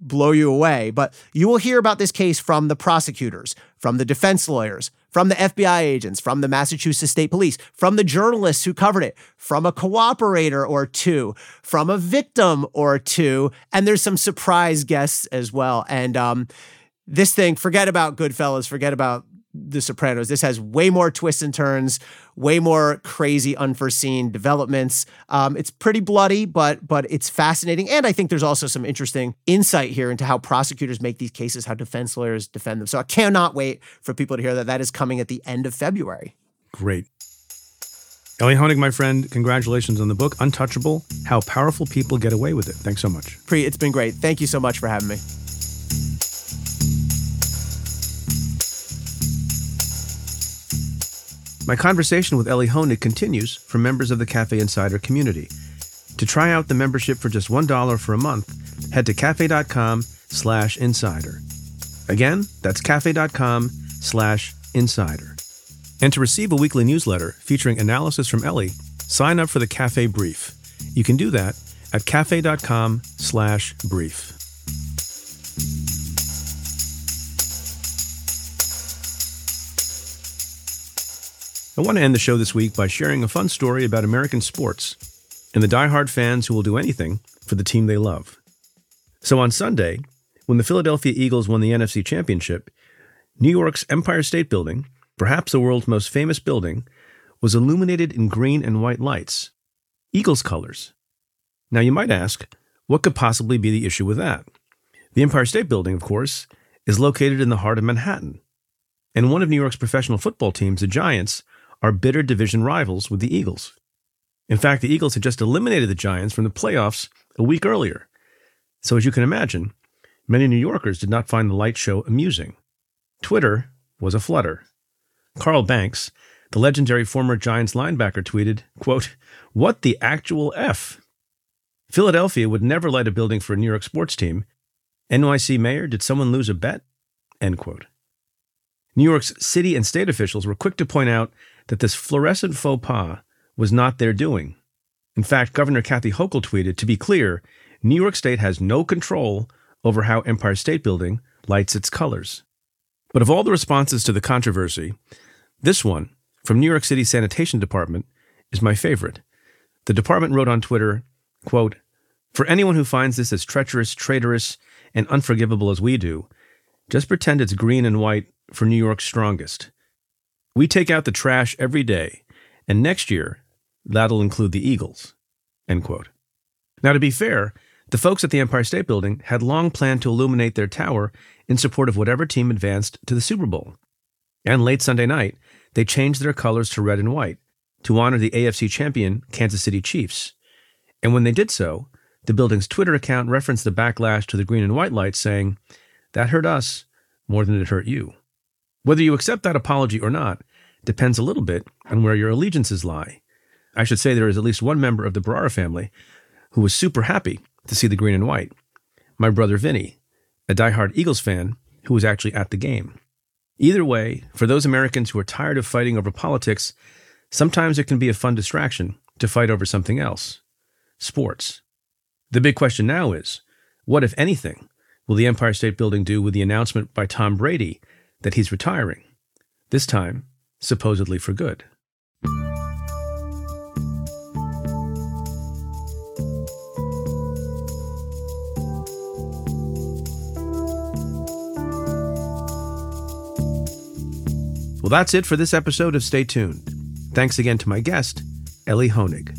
blow you away. But you will hear about this case from the prosecutors, from the defense lawyers, from the FBI agents, from the Massachusetts State Police, from the journalists who covered it, from a cooperator or two, from a victim or two. And there's some surprise guests as well. And um, this thing, forget about Goodfellas, forget about The Sopranos. This has way more twists and turns, way more crazy, unforeseen developments. Um, it's pretty bloody, but but it's fascinating, and I think there's also some interesting insight here into how prosecutors make these cases, how defense lawyers defend them. So I cannot wait for people to hear that. That is coming at the end of February. Great. Elie Honig, my friend, congratulations on the book, Untouchable How Powerful People Get Away with It. Thanks so much. Preet, it's been great. Thank you so much for having me. My conversation with Elie Honig continues for members of the Cafe Insider community. To try out the membership for just $1 for a month, head to cafe.com slash insider. Again, that's cafe.com slash insider. And to receive a weekly newsletter featuring analysis from Elie, sign up for the Cafe Brief. You can do that at cafe.com slash brief. I want to end the show this week by sharing a fun story about American sports and the die-hard fans who will do anything for the team they love. So on Sunday, when the Philadelphia Eagles won the NFC Championship, New York's Empire State Building, perhaps the world's most famous building, was illuminated in green and white lights, Eagles colors. Now you might ask, what could possibly be the issue with that? The Empire State Building, of course, is located in the heart of Manhattan, and one of New York's professional football teams, the Giants, are bitter division rivals with the Eagles. In fact, the Eagles had just eliminated the Giants from the playoffs a week earlier. So, as you can imagine, many New Yorkers did not find the light show amusing. Twitter was a flutter. Carl Banks, the legendary former Giants linebacker, tweeted, quote, What the actual F? Philadelphia would never light a building for a New York sports team. NYC mayor, did someone lose a bet? End quote. New York's city and state officials were quick to point out that this fluorescent faux pas was not their doing. In fact, Governor Kathy Hochul tweeted To be clear, New York State has no control over how Empire State Building lights its colors. But of all the responses to the controversy, this one from New York City Sanitation Department is my favorite. The department wrote on Twitter, quote, For anyone who finds this as treacherous, traitorous, and unforgivable as we do, just pretend it's green and white for New York's strongest. We take out the trash every day, and next year, that'll include the Eagles. End quote. Now, to be fair, the folks at the Empire State Building had long planned to illuminate their tower in support of whatever team advanced to the Super Bowl. And late Sunday night, they changed their colors to red and white to honor the AFC champion Kansas City Chiefs. And when they did so, the building's Twitter account referenced the backlash to the green and white lights, saying, That hurt us more than it hurt you. Whether you accept that apology or not depends a little bit on where your allegiances lie. I should say there is at least one member of the Bharara family who was super happy to see the green and white. My brother Vinny, a die-hard Eagles fan who was actually at the game. Either way, for those Americans who are tired of fighting over politics, sometimes it can be a fun distraction to fight over something else sports. The big question now is what, if anything, will the Empire State Building do with the announcement by Tom Brady that he's retiring, this time supposedly for good. Well, that's it for this episode of Stay Tuned. Thanks again to my guest, Elie Honig.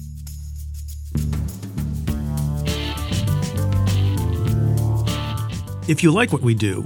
If you like what we do,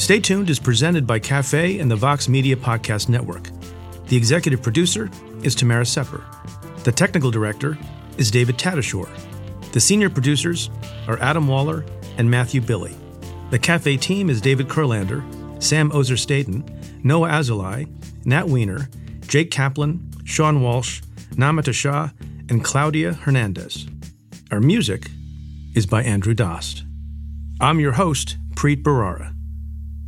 Stay Tuned is presented by Cafe and the Vox Media Podcast Network. The executive producer is Tamara Sepper. The technical director is David Tatasciore. The senior producers are Adam Waller and Matthew Billy. The Cafe team is David Kurlander, Sam Ozer Staten, Noah Azulai, Nat Weiner, Jake Kaplan, Sean Walsh, Namita Shah, and Claudia Hernandez. Our music is by Andrew Dost. I'm your host, Preet Bharara.